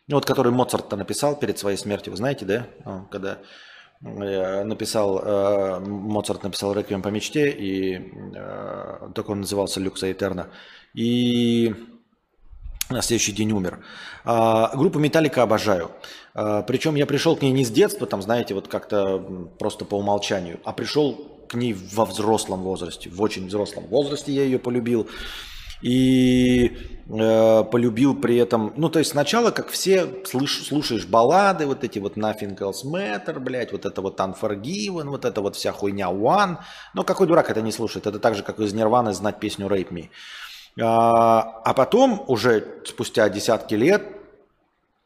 A: Вот, который Моцарт-то написал перед своей смертью, вы знаете, да? Когда Э, написал, э, Моцарт написал «Реквием по мечте», и э, так он назывался «Люкса Этерна». И на следующий день умер. А, группу «Металлика» обожаю. А, причем я пришел к ней не с детства, там, знаете, вот как-то просто по умолчанию, а пришел к ней во взрослом возрасте, в очень взрослом возрасте я ее полюбил и э, полюбил при этом, ну то есть сначала, как все, слыш, слушаешь баллады, вот эти вот Nothing Else Matter, блядь, вот это вот Unforgiven, вот это вот вся хуйня One, но какой дурак это не слушает, это так же, как из Нирваны знать песню Rape Me. А, а потом, уже спустя десятки лет,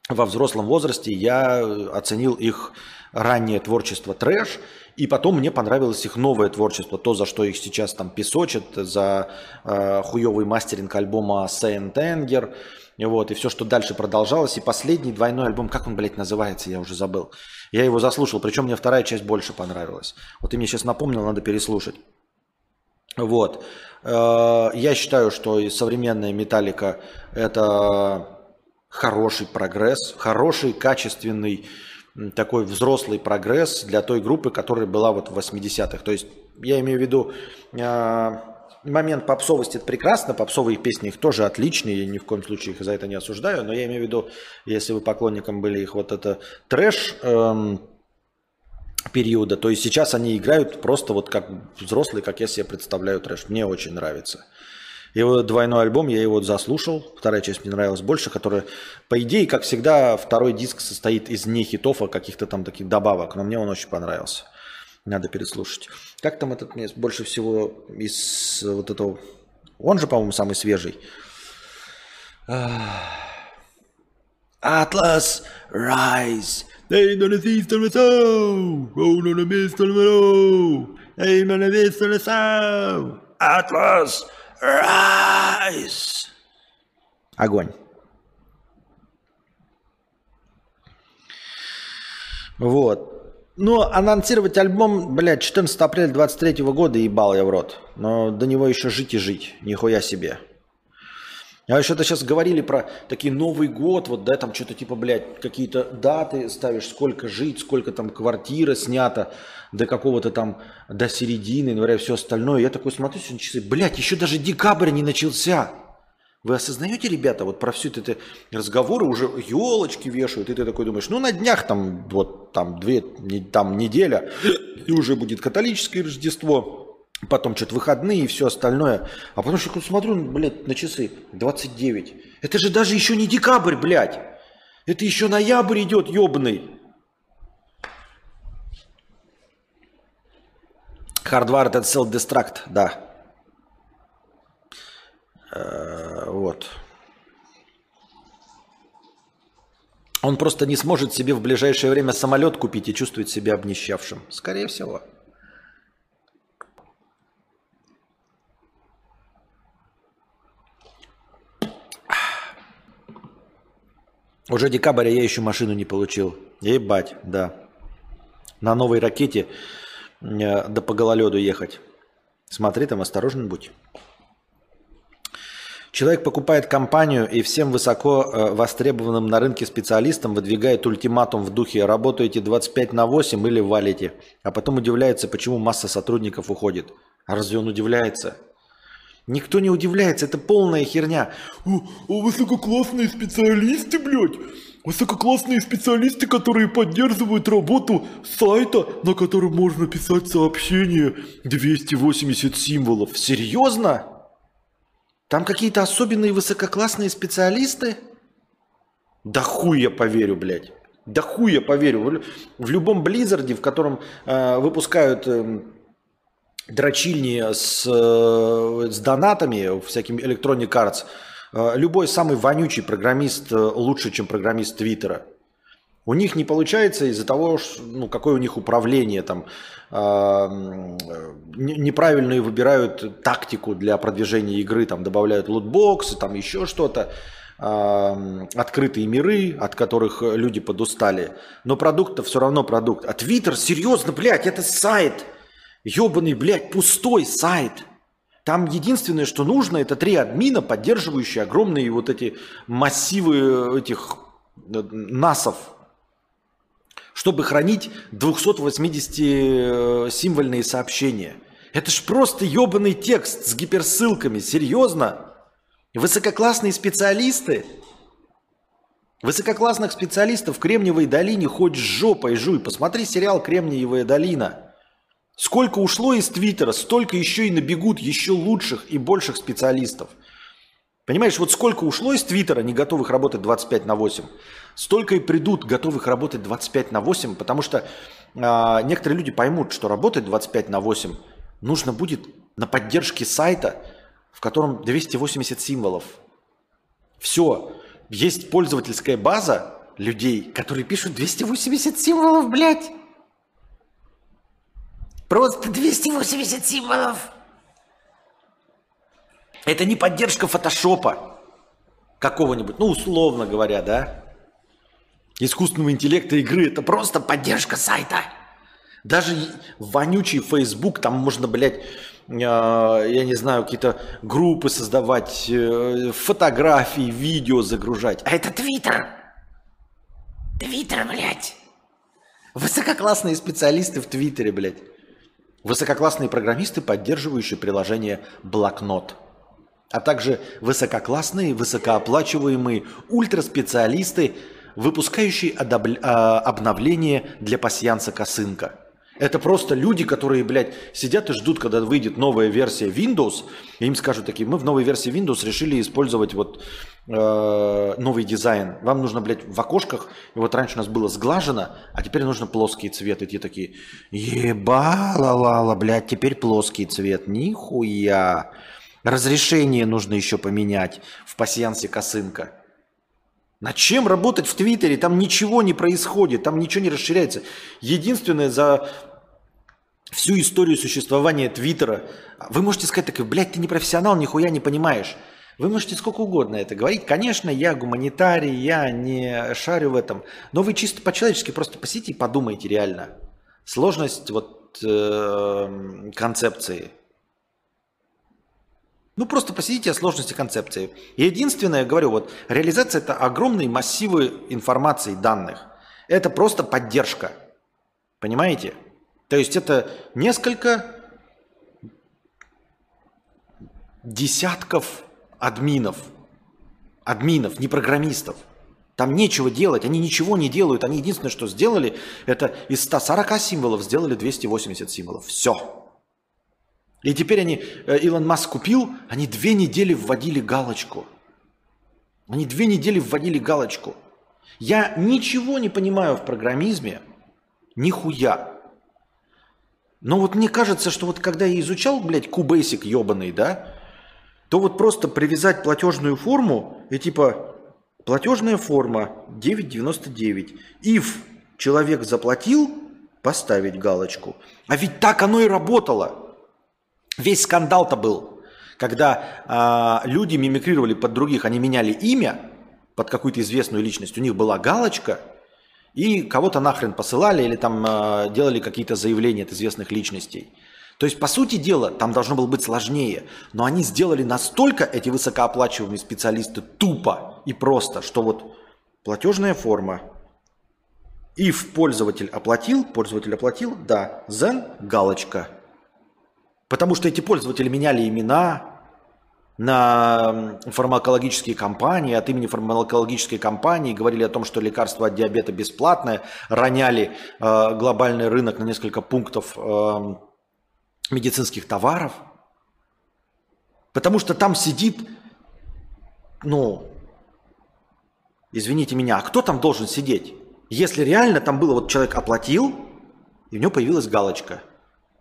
A: во взрослом возрасте я оценил их раннее творчество трэш, и потом мне понравилось их новое творчество, то, за что их сейчас там песочат, за э, хуевый мастеринг альбома Saint Anger, вот, и все, что дальше продолжалось. И последний двойной альбом, как он, блядь, называется, я уже забыл. Я его заслушал, причем мне вторая часть больше понравилась. Вот ты мне сейчас напомнил, надо переслушать. Вот. Э, я считаю, что современная металлика – это хороший прогресс, хороший, качественный такой взрослый прогресс для той группы, которая была вот в 80-х. То есть я имею в виду э, момент попсовости это прекрасно, попсовые песни их тоже отличные, я ни в коем случае их за это не осуждаю, но я имею в виду, если вы поклонником были их вот это трэш эм, периода, то есть сейчас они играют просто вот как взрослые, как я себе представляю трэш. Мне очень нравится. Его двойной альбом, я его заслушал. Вторая часть мне нравилась больше, которая, по идее, как всегда, второй диск состоит из не хитов, а каких-то там таких добавок. Но мне он очень понравился. Надо переслушать. Как там этот мне больше всего из вот этого... Он же, по-моему, самый свежий. Atlas Rise. Эй, на Atlas Rise! Огонь. Вот. Ну, анонсировать альбом, блядь, 14 апреля 23 года ебал я в рот. Но до него еще жить и жить. Нихуя себе. А что-то сейчас говорили про такие Новый год, вот, да, там что-то типа, блядь, какие-то даты ставишь, сколько жить, сколько там квартира снята, до какого-то там, до середины января, все остальное. Я такой смотрю сегодня часы, блядь, еще даже декабрь не начался. Вы осознаете, ребята, вот про все это разговоры уже елочки вешают, и ты такой думаешь, ну на днях там вот там две, там неделя, и уже будет католическое Рождество, потом что-то выходные и все остальное. А потом что смотрю, блядь, на часы, 29. Это же даже еще не декабрь, блядь. Это еще ноябрь идет, ебаный. Hardware это self-destruct, да. Э, вот. Он просто не сможет себе в ближайшее время самолет купить и чувствовать себя обнищавшим. Скорее всего. Уже декабря я еще машину не получил. Ебать, да. На новой ракете э, до по гололеду ехать. Смотри там, осторожно будь. Человек покупает компанию и всем высоко э, востребованным на рынке специалистам выдвигает ультиматум в духе «работаете 25 на 8 или валите», а потом удивляется, почему масса сотрудников уходит. А разве он удивляется? Никто не удивляется, это полная херня.
B: О, о, высококлассные специалисты, блядь. Высококлассные специалисты, которые поддерживают работу сайта, на котором можно писать сообщения 280 символов.
A: Серьезно? Там какие-то особенные высококлассные специалисты? Да хуй я поверю, блядь. Да хуй я поверю. В любом Blizzard е, в котором э, выпускают э, дрочильни с, э, с донатами, всякими Electronic Arts, э, любой самый вонючий программист э, лучше, чем программист Твиттера. У них не получается из-за того, ну, какое у них управление, там, э, неправильно выбирают тактику для продвижения игры, там, добавляют лутбоксы, там, еще что-то, открытые миры, от которых люди подустали. Но продукт-то все равно продукт. А Твиттер, серьезно, блядь, это сайт, ебаный, блядь, пустой сайт. Там единственное, что нужно, это три админа, поддерживающие огромные вот эти массивы этих э, насов, чтобы хранить 280-символьные сообщения. Это ж просто ебаный текст с гиперссылками. Серьезно? Высококлассные специалисты? Высококлассных специалистов в Кремниевой долине хоть жопой жуй. Посмотри сериал «Кремниевая долина». Сколько ушло из Твиттера, столько еще и набегут еще лучших и больших специалистов. Понимаешь, вот сколько ушло из Твиттера, не готовых работать 25 на 8, столько и придут готовых работать 25 на 8, потому что э, некоторые люди поймут, что работать 25 на 8 нужно будет на поддержке сайта, в котором 280 символов. Все. Есть пользовательская база людей, которые пишут 280 символов, блядь. Просто 280 символов. Это не поддержка фотошопа какого-нибудь, ну, условно говоря, да? Искусственного интеллекта игры. Это просто поддержка сайта. Даже вонючий Facebook, там можно, блядь, э, я не знаю, какие-то группы создавать, э, фотографии, видео загружать. А это Твиттер. Твиттер, блядь. Высококлассные специалисты в Твиттере, блядь. Высококлассные программисты, поддерживающие приложение Блокнот а также высококлассные, высокооплачиваемые ультраспециалисты, выпускающие. А, обновления для пасьянца косынка. Это просто люди, которые, блядь, сидят и ждут, когда выйдет новая версия Windows, и им скажут такие, мы в новой версии Windows решили использовать вот новый дизайн. Вам нужно, блядь, в окошках, и вот раньше у нас было сглажено, а теперь нужно плоский цвет. И те такие, ебала-лала, блядь, теперь плоский цвет. Нихуя. Разрешение нужно еще поменять в пассиансе косынка. На чем работать в Твиттере? Там ничего не происходит, там ничего не расширяется. Единственное, за всю историю существования Твиттера, вы можете сказать, так, блядь, ты не профессионал, нихуя не понимаешь. Вы можете сколько угодно это говорить. Конечно, я гуманитарий, я не шарю в этом. Но вы чисто по-человечески просто посидите и подумайте реально. Сложность вот э, концепции – ну, просто посидите о сложности концепции. единственное, говорю, вот реализация – это огромные массивы информации, данных. Это просто поддержка. Понимаете? То есть это несколько десятков админов. Админов, не программистов. Там нечего делать, они ничего не делают. Они единственное, что сделали, это из 140 символов сделали 280 символов. Все. И теперь они, э, Илон Маск купил, они две недели вводили галочку. Они две недели вводили галочку. Я ничего не понимаю в программизме, нихуя. Но вот мне кажется, что вот когда я изучал, блядь, кубейсик ебаный, да, то вот просто привязать платежную форму и типа платежная форма 9.99. If человек заплатил, поставить галочку. А ведь так оно и работало. Весь скандал-то был, когда э, люди мимикрировали под других, они меняли имя под какую-то известную личность, у них была галочка, и кого-то нахрен посылали или там э, делали какие-то заявления от известных личностей. То есть, по сути дела, там должно было быть сложнее. Но они сделали настолько, эти высокооплачиваемые специалисты, тупо и просто, что вот платежная форма, if пользователь оплатил, пользователь оплатил, да, then галочка. Потому что эти пользователи меняли имена, на фармакологические компании, от имени фармакологической компании говорили о том, что лекарство от диабета бесплатное, роняли э, глобальный рынок на несколько пунктов э, медицинских товаров. Потому что там сидит, ну, извините меня, а кто там должен сидеть? Если реально там было, вот человек оплатил, и у него появилась галочка –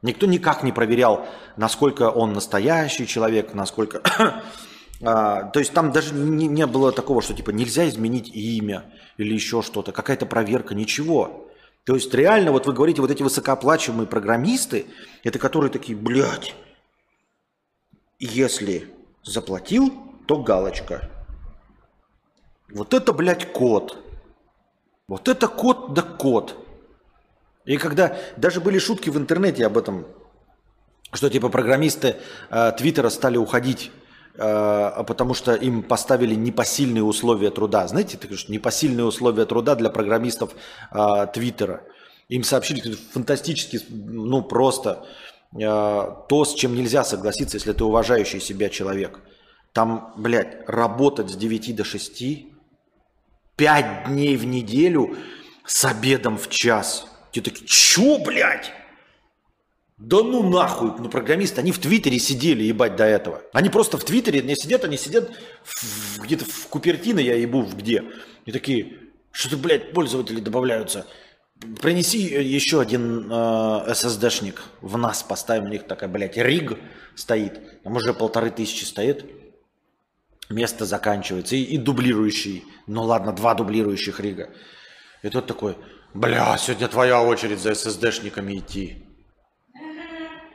A: Никто никак не проверял, насколько он настоящий человек, насколько... а, то есть там даже не, не было такого, что типа нельзя изменить имя или еще что-то, какая-то проверка, ничего. То есть реально, вот вы говорите, вот эти высокооплачиваемые программисты, это которые такие, блядь, если заплатил, то галочка. Вот это, блядь, код. Вот это код да код. И когда даже были шутки в интернете об этом, что типа программисты э, Твиттера стали уходить, потому что им поставили непосильные условия труда. Знаете, так что непосильные условия труда для программистов э, Твиттера. Им сообщили фантастически, ну просто э, то, с чем нельзя согласиться, если ты уважающий себя человек. Там, блядь, работать с 9 до 6, 5 дней в неделю с обедом в час – те такие, чё, блядь? Да ну нахуй, ну программисты, они в Твиттере сидели, ебать, до этого. Они просто в Твиттере не сидят, они сидят где-то в Купертино, я ебу, в где. И такие, что-то, блядь, пользователи добавляются. Принеси еще один э, SSD-шник в нас, поставим, у них такая, блядь, риг стоит. Там уже полторы тысячи стоит. Место заканчивается. И, и дублирующий. Ну ладно, два дублирующих рига. И тот такой, Бля, сегодня твоя очередь за ССДшниками идти.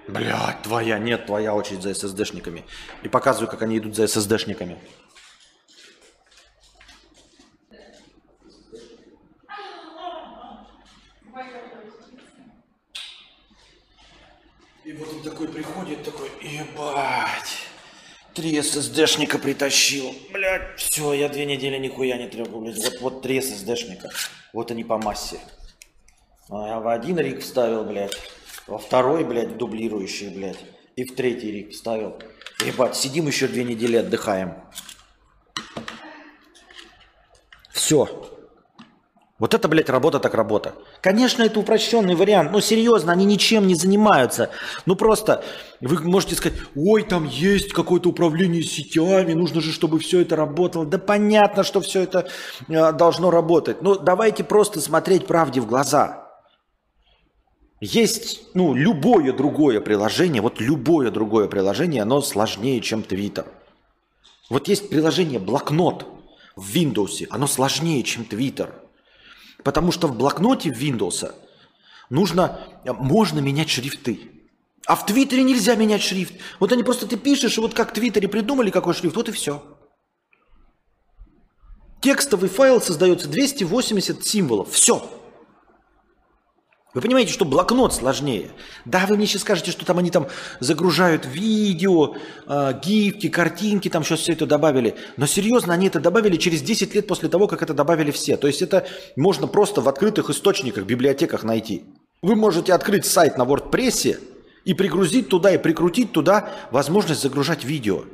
A: Бля, твоя, нет, твоя очередь за ССДшниками. И показываю, как они идут за ССДшниками. И вот он такой приходит, такой, ебать, три ССДшника притащил. Блядь, все, я две недели нихуя не трогал, блядь. Вот, вот три ССДшника. Вот они по массе. А я в один рик вставил, блядь. Во второй, блядь, дублирующий, блядь. И в третий рик вставил. Ебать, сидим еще две недели, отдыхаем. Все. Вот это, блядь, работа так работа. Конечно, это упрощенный вариант, но серьезно, они ничем не занимаются. Ну просто вы можете сказать, ой, там есть какое-то управление сетями, нужно же, чтобы все это работало. Да понятно, что все это э, должно работать. Но давайте просто смотреть правде в глаза. Есть, ну, любое другое приложение, вот любое другое приложение, оно сложнее, чем Twitter. Вот есть приложение блокнот в Windows, оно сложнее, чем Twitter – Потому что в блокноте Windows нужно, можно менять шрифты. А в Твиттере нельзя менять шрифт. Вот они просто ты пишешь, и вот как в Твиттере придумали какой шрифт, вот и все. Текстовый файл создается 280 символов. Все. Вы понимаете, что блокнот сложнее. Да, вы мне сейчас скажете, что там они там загружают видео, э, гифки, картинки, там сейчас все это добавили. Но серьезно, они это добавили через 10 лет после того, как это добавили все. То есть это можно просто в открытых источниках, библиотеках найти. Вы можете открыть сайт на WordPress и пригрузить туда, и прикрутить туда возможность загружать видео.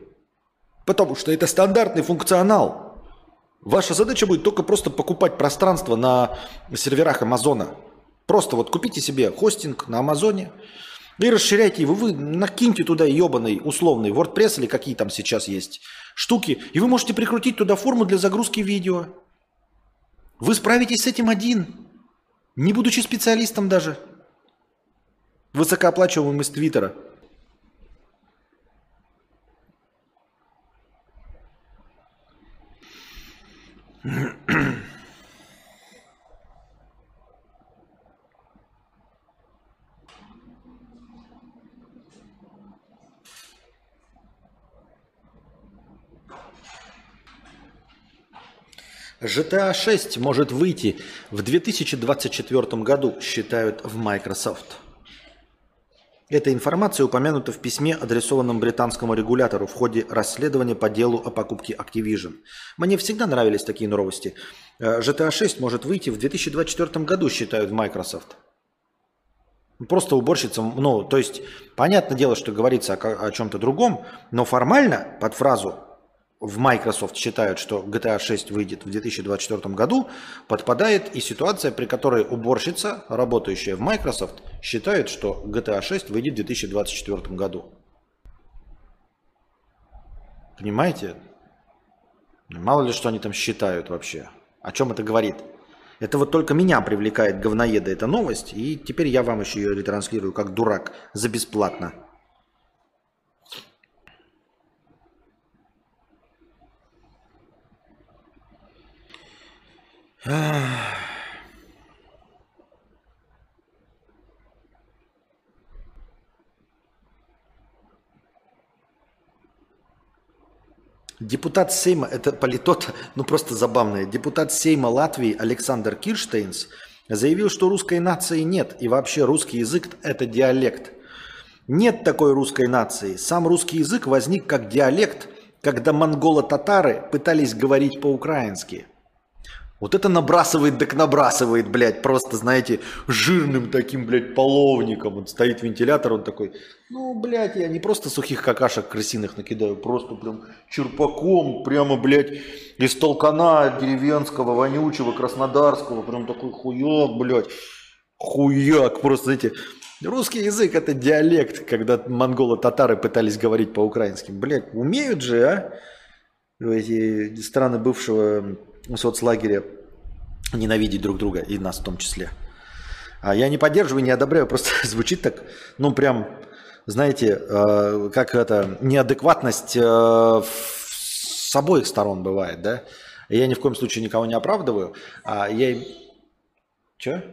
A: Потому что это стандартный функционал. Ваша задача будет только просто покупать пространство на серверах Амазона – Просто вот купите себе хостинг на Амазоне и расширяйте его. Вы накиньте туда ебаный условный WordPress или какие там сейчас есть штуки, и вы можете прикрутить туда форму для загрузки видео. Вы справитесь с этим один, не будучи специалистом даже, высокооплачиваемым из Твиттера. Mm-hmm. GTA 6 может выйти в 2024 году, считают в Microsoft. Эта информация упомянута в письме, адресованном британскому регулятору в ходе расследования по делу о покупке Activision. Мне всегда нравились такие новости. Э, GTA 6 может выйти в 2024 году, считают в Microsoft. Просто уборщица, ну, то есть, понятное дело, что говорится о, о чем-то другом, но формально под фразу в Microsoft считают, что GTA 6 выйдет в 2024 году, подпадает и ситуация, при которой уборщица, работающая в Microsoft, считает, что GTA 6 выйдет в 2024 году. Понимаете? Мало ли, что они там считают вообще. О чем это говорит? Это вот только меня привлекает говноеда эта новость, и теперь я вам еще ее ретранслирую как дурак за бесплатно. Депутат Сейма, это политот, ну просто забавное. Депутат Сейма Латвии Александр Кирштейнс заявил, что русской нации нет, и вообще русский язык – это диалект. Нет такой русской нации. Сам русский язык возник как диалект, когда монголо-татары пытались говорить по-украински – вот это набрасывает, так набрасывает, блядь, просто, знаете, жирным таким, блядь, половником. Вот стоит вентилятор, он такой, ну, блядь, я не просто сухих какашек крысиных накидаю, просто прям черпаком, прямо, блядь, из толкана деревенского, вонючего, краснодарского, прям такой хуяк, блядь, хуяк, просто, знаете, Русский язык это диалект, когда монголо-татары пытались говорить по-украински. Блядь, умеют же, а? Эти страны бывшего соцлагере ненавидеть друг друга, и нас в том числе. А я не поддерживаю, не одобряю, просто звучит так, ну прям, знаете, э, как это, неадекватность э, с обоих сторон бывает, да? Я ни в коем случае никого не оправдываю, а я... Че?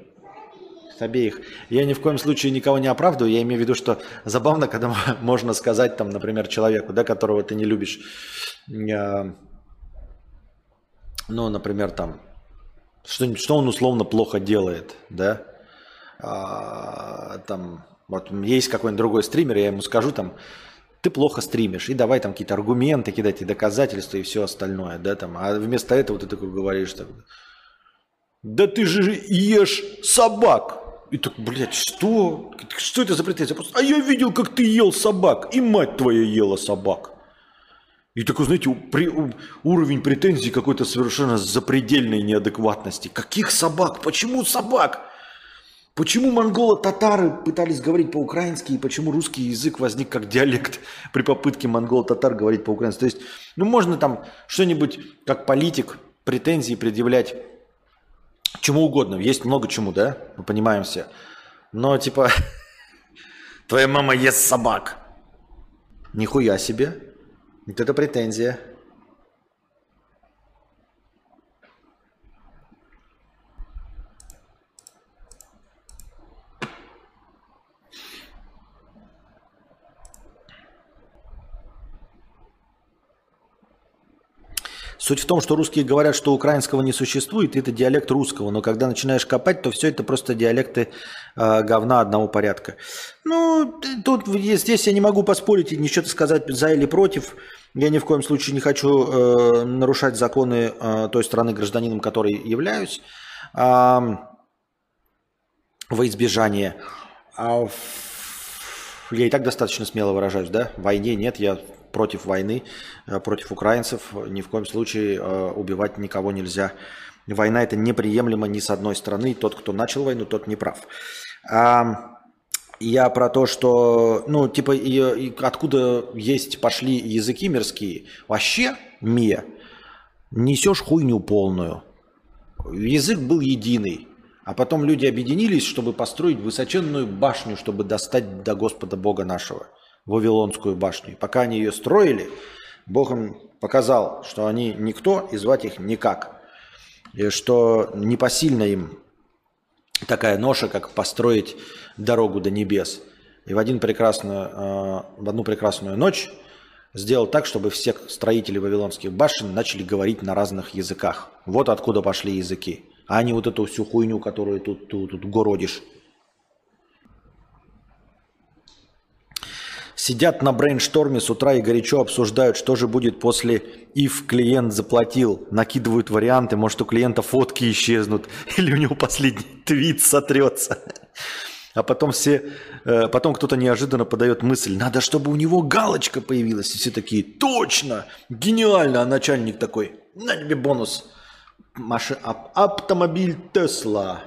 A: С обеих. Я ни в коем случае никого не оправдываю, я имею в виду, что забавно, когда можно сказать, там, например, человеку, да, которого ты не любишь, э, ну, например, там, что, что он условно плохо делает, да, а, там, вот есть какой-нибудь другой стример, я ему скажу там, ты плохо стримишь, и давай там какие-то аргументы кидать, и доказательства, и все остальное, да, там, а вместо этого ты такой говоришь, так, да ты же ешь собак. И так, блядь, что? Что это за претензия? А я видел, как ты ел собак, и мать твоя ела собак. И такой, знаете, при, уровень претензий какой-то совершенно запредельной неадекватности. Каких собак? Почему собак? Почему монголо-татары пытались говорить по-украински, и почему русский язык возник как диалект при попытке монголо-татар говорить по-украински? То есть, ну, можно там что-нибудь, как политик, претензии предъявлять чему угодно. Есть много чему, да? Мы понимаем все. Но, типа, твоя мама ест собак. Нихуя себе. Вот это Суть в том, что русские говорят, что украинского не существует, это диалект русского, но когда начинаешь копать, то все это просто диалекты э, говна одного порядка. Ну, тут здесь я не могу поспорить и ничего сказать за или против. Я ни в коем случае не хочу э, нарушать законы э, той страны, гражданином которой являюсь, э, во избежание. А я и так достаточно смело выражаюсь, да? В войне нет, я против войны, э, против украинцев. Ни в коем случае э, убивать никого нельзя. Война это неприемлемо ни с одной стороны. Тот, кто начал войну, тот не прав. Я про то, что, ну, типа, и, и откуда есть, пошли языки мирские. Вообще, Мия, несешь хуйню полную. Язык был единый. А потом люди объединились, чтобы построить высоченную башню, чтобы достать до Господа Бога нашего, Вавилонскую башню. И пока они ее строили, Бог им показал, что они никто и звать их никак. И что непосильно им такая ноша, как построить дорогу до небес. И в, один прекрасную, э, в одну прекрасную ночь сделал так, чтобы все строители вавилонских башен начали говорить на разных языках. Вот откуда пошли языки. А не вот эту всю хуйню, которую тут, тут, тут городишь. Сидят на brainstorm е с утра и горячо обсуждают, что же будет после if клиент заплатил. Накидывают варианты, может у клиента фотки исчезнут, или у него последний твит сотрется. А потом все, э, потом кто-то неожиданно подает мысль, надо, чтобы у него галочка появилась. И все такие, точно, гениально. А начальник такой, на тебе бонус. Маши, автомобиль Тесла.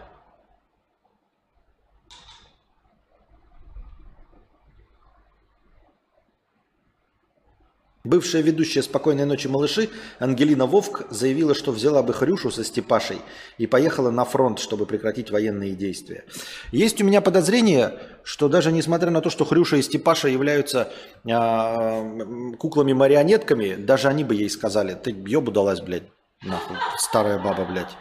A: Бывшая ведущая «Спокойной ночи, малыши» Ангелина Вовк заявила, что взяла бы Хрюшу со Степашей и поехала на фронт, чтобы прекратить военные действия. Есть у меня подозрение, что даже несмотря на то, что Хрюша и Степаша являются э, куклами-марионетками, даже они бы ей сказали, ты ебу далась, блядь, нахуй, старая баба, блядь.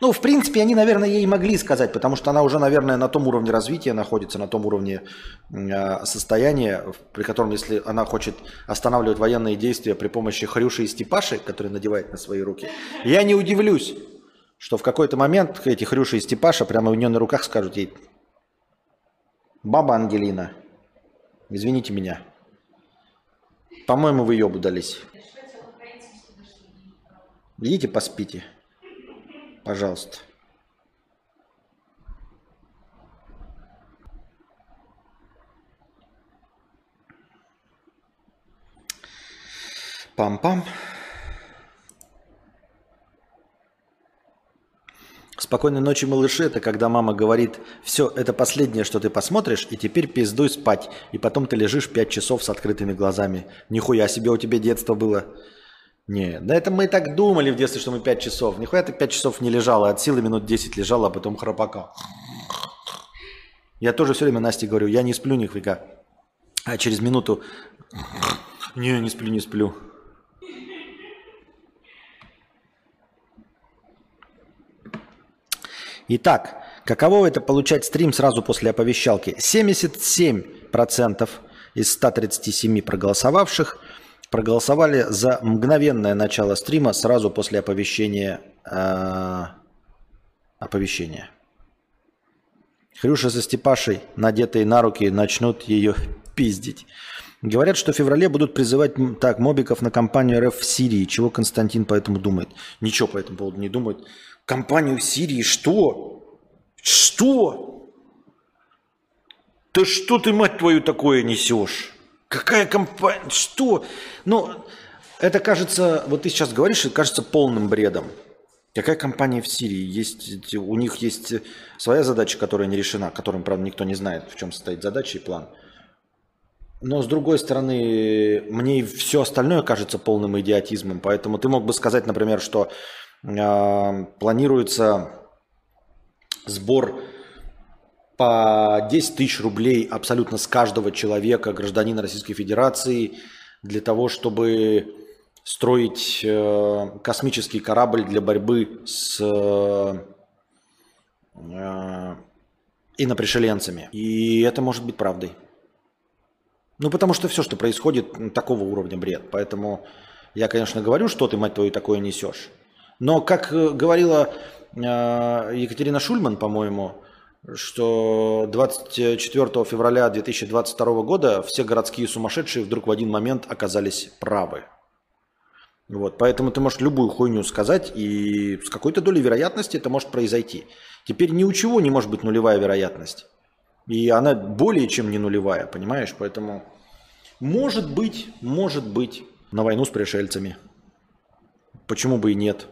A: Ну, в принципе, они, наверное, ей могли сказать, потому что она уже, наверное, на том уровне развития находится, на том уровне э, состояния, при котором, если она хочет останавливать военные действия при помощи Хрюши и Степаши, которые надевает на свои руки, я не удивлюсь, что в какой-то момент эти Хрюши и Степаша прямо у нее на руках скажут ей, баба Ангелина, извините меня, по-моему, вы ебу дались. Идите поспите. Пожалуйста. Пам-пам. Спокойной ночи, малыши, это когда мама говорит, все, это последнее, что ты посмотришь, и теперь пиздуй спать. И потом ты лежишь пять часов с открытыми глазами. Нихуя себе у тебя детство было. Не, да это мы так думали в детстве, что мы 5 часов. Нихуя ты 5 часов не лежала, от силы минут 10 лежала, а потом храпака. Я тоже все время Насте говорю, я не сплю нихуя. А через минуту, не, не сплю, не сплю. Итак, каково это получать стрим сразу после оповещалки? 77% из 137 проголосовавших – проголосовали за мгновенное начало стрима сразу после оповещения. Э, оповещения. Хрюша со Степашей, надетые на руки, начнут ее пиздить. Говорят, что в феврале будут призывать так мобиков на кампанию РФ в Сирии. Чего Константин по этому думает? Ничего по этому поводу не думает. Кампанию в Сирии? Что? Что? Да что ты, мать твою, такое несешь? Какая компания? Что? Ну, это кажется, вот ты сейчас говоришь, это кажется полным бредом. Какая компания в Сирии? Есть, у них есть своя задача, которая не решена, которым, правда, никто не знает, в чем состоит задача и план. Но, с другой стороны, мне все остальное кажется полным идиотизмом. Поэтому ты мог бы сказать, например, что э, планируется сбор по 10 тысяч рублей абсолютно с каждого человека, гражданина Российской Федерации, для того, чтобы строить э, космический корабль для борьбы с э, инопришеленцами. И это может быть правдой. Ну, потому что все, что происходит, такого уровня бред. Поэтому я, конечно, говорю, что ты, мать твою, такое несешь. Но, как э, говорила Екатерина Шульман, по-моему, что 24 февраля 2022 года все городские сумасшедшие вдруг в один момент оказались правы. Вот, поэтому ты можешь любую хуйню сказать, и с какой-то долей вероятности это может произойти. Теперь ни у чего не может быть нулевая вероятность. И она более чем не нулевая, понимаешь? Поэтому может быть, может быть на войну с пришельцами. Почему бы и нет?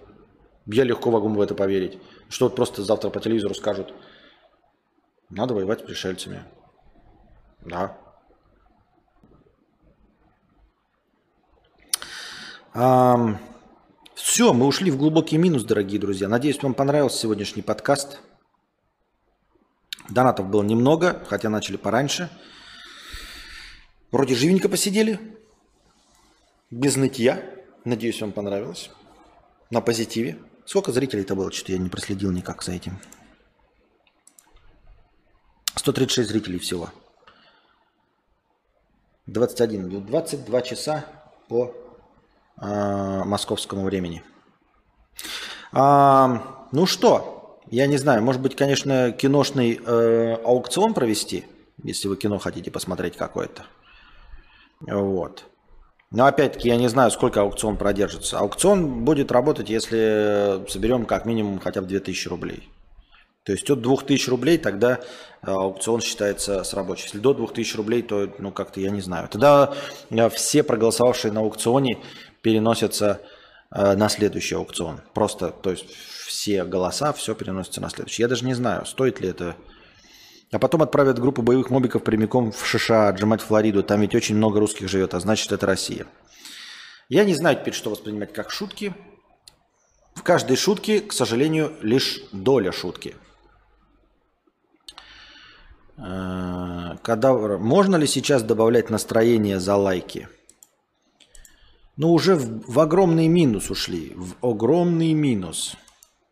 A: Я легко могу в это поверить. Что вот просто завтра по телевизору скажут – надо воевать с пришельцами. Да. А, все, мы ушли в глубокий минус, дорогие друзья. Надеюсь, вам понравился сегодняшний подкаст. Донатов было немного, хотя начали пораньше. Вроде живенько посидели. Без нытья. Надеюсь, вам понравилось. На позитиве. Сколько зрителей-то было? Что-то я не проследил никак за этим. 136 зрителей всего. 21, 22 часа по э, московскому времени. А, ну что, я не знаю, может быть, конечно, киношный э, аукцион провести, если вы кино хотите посмотреть какое-то. Вот. Но опять-таки я не знаю, сколько аукцион продержится. Аукцион будет работать, если соберем как минимум хотя бы 2000 рублей. То есть от 2000 рублей тогда э, аукцион считается с рабочим. Если до 2000 рублей, то, ну, как-то я не знаю. Тогда э, все проголосовавшие на аукционе переносятся э, на следующий аукцион. Просто, то есть все голоса, все переносится на следующий. Я даже не знаю, стоит ли это. А потом отправят группу боевых мобиков прямиком в США, отжимать Флориду. Там ведь очень много русских живет, а значит это Россия. Я не знаю теперь, что воспринимать как шутки. В каждой шутке, к сожалению, лишь доля шутки – кадавр. Можно ли сейчас добавлять настроение за лайки? Ну, уже в, в огромный минус ушли. В огромный минус.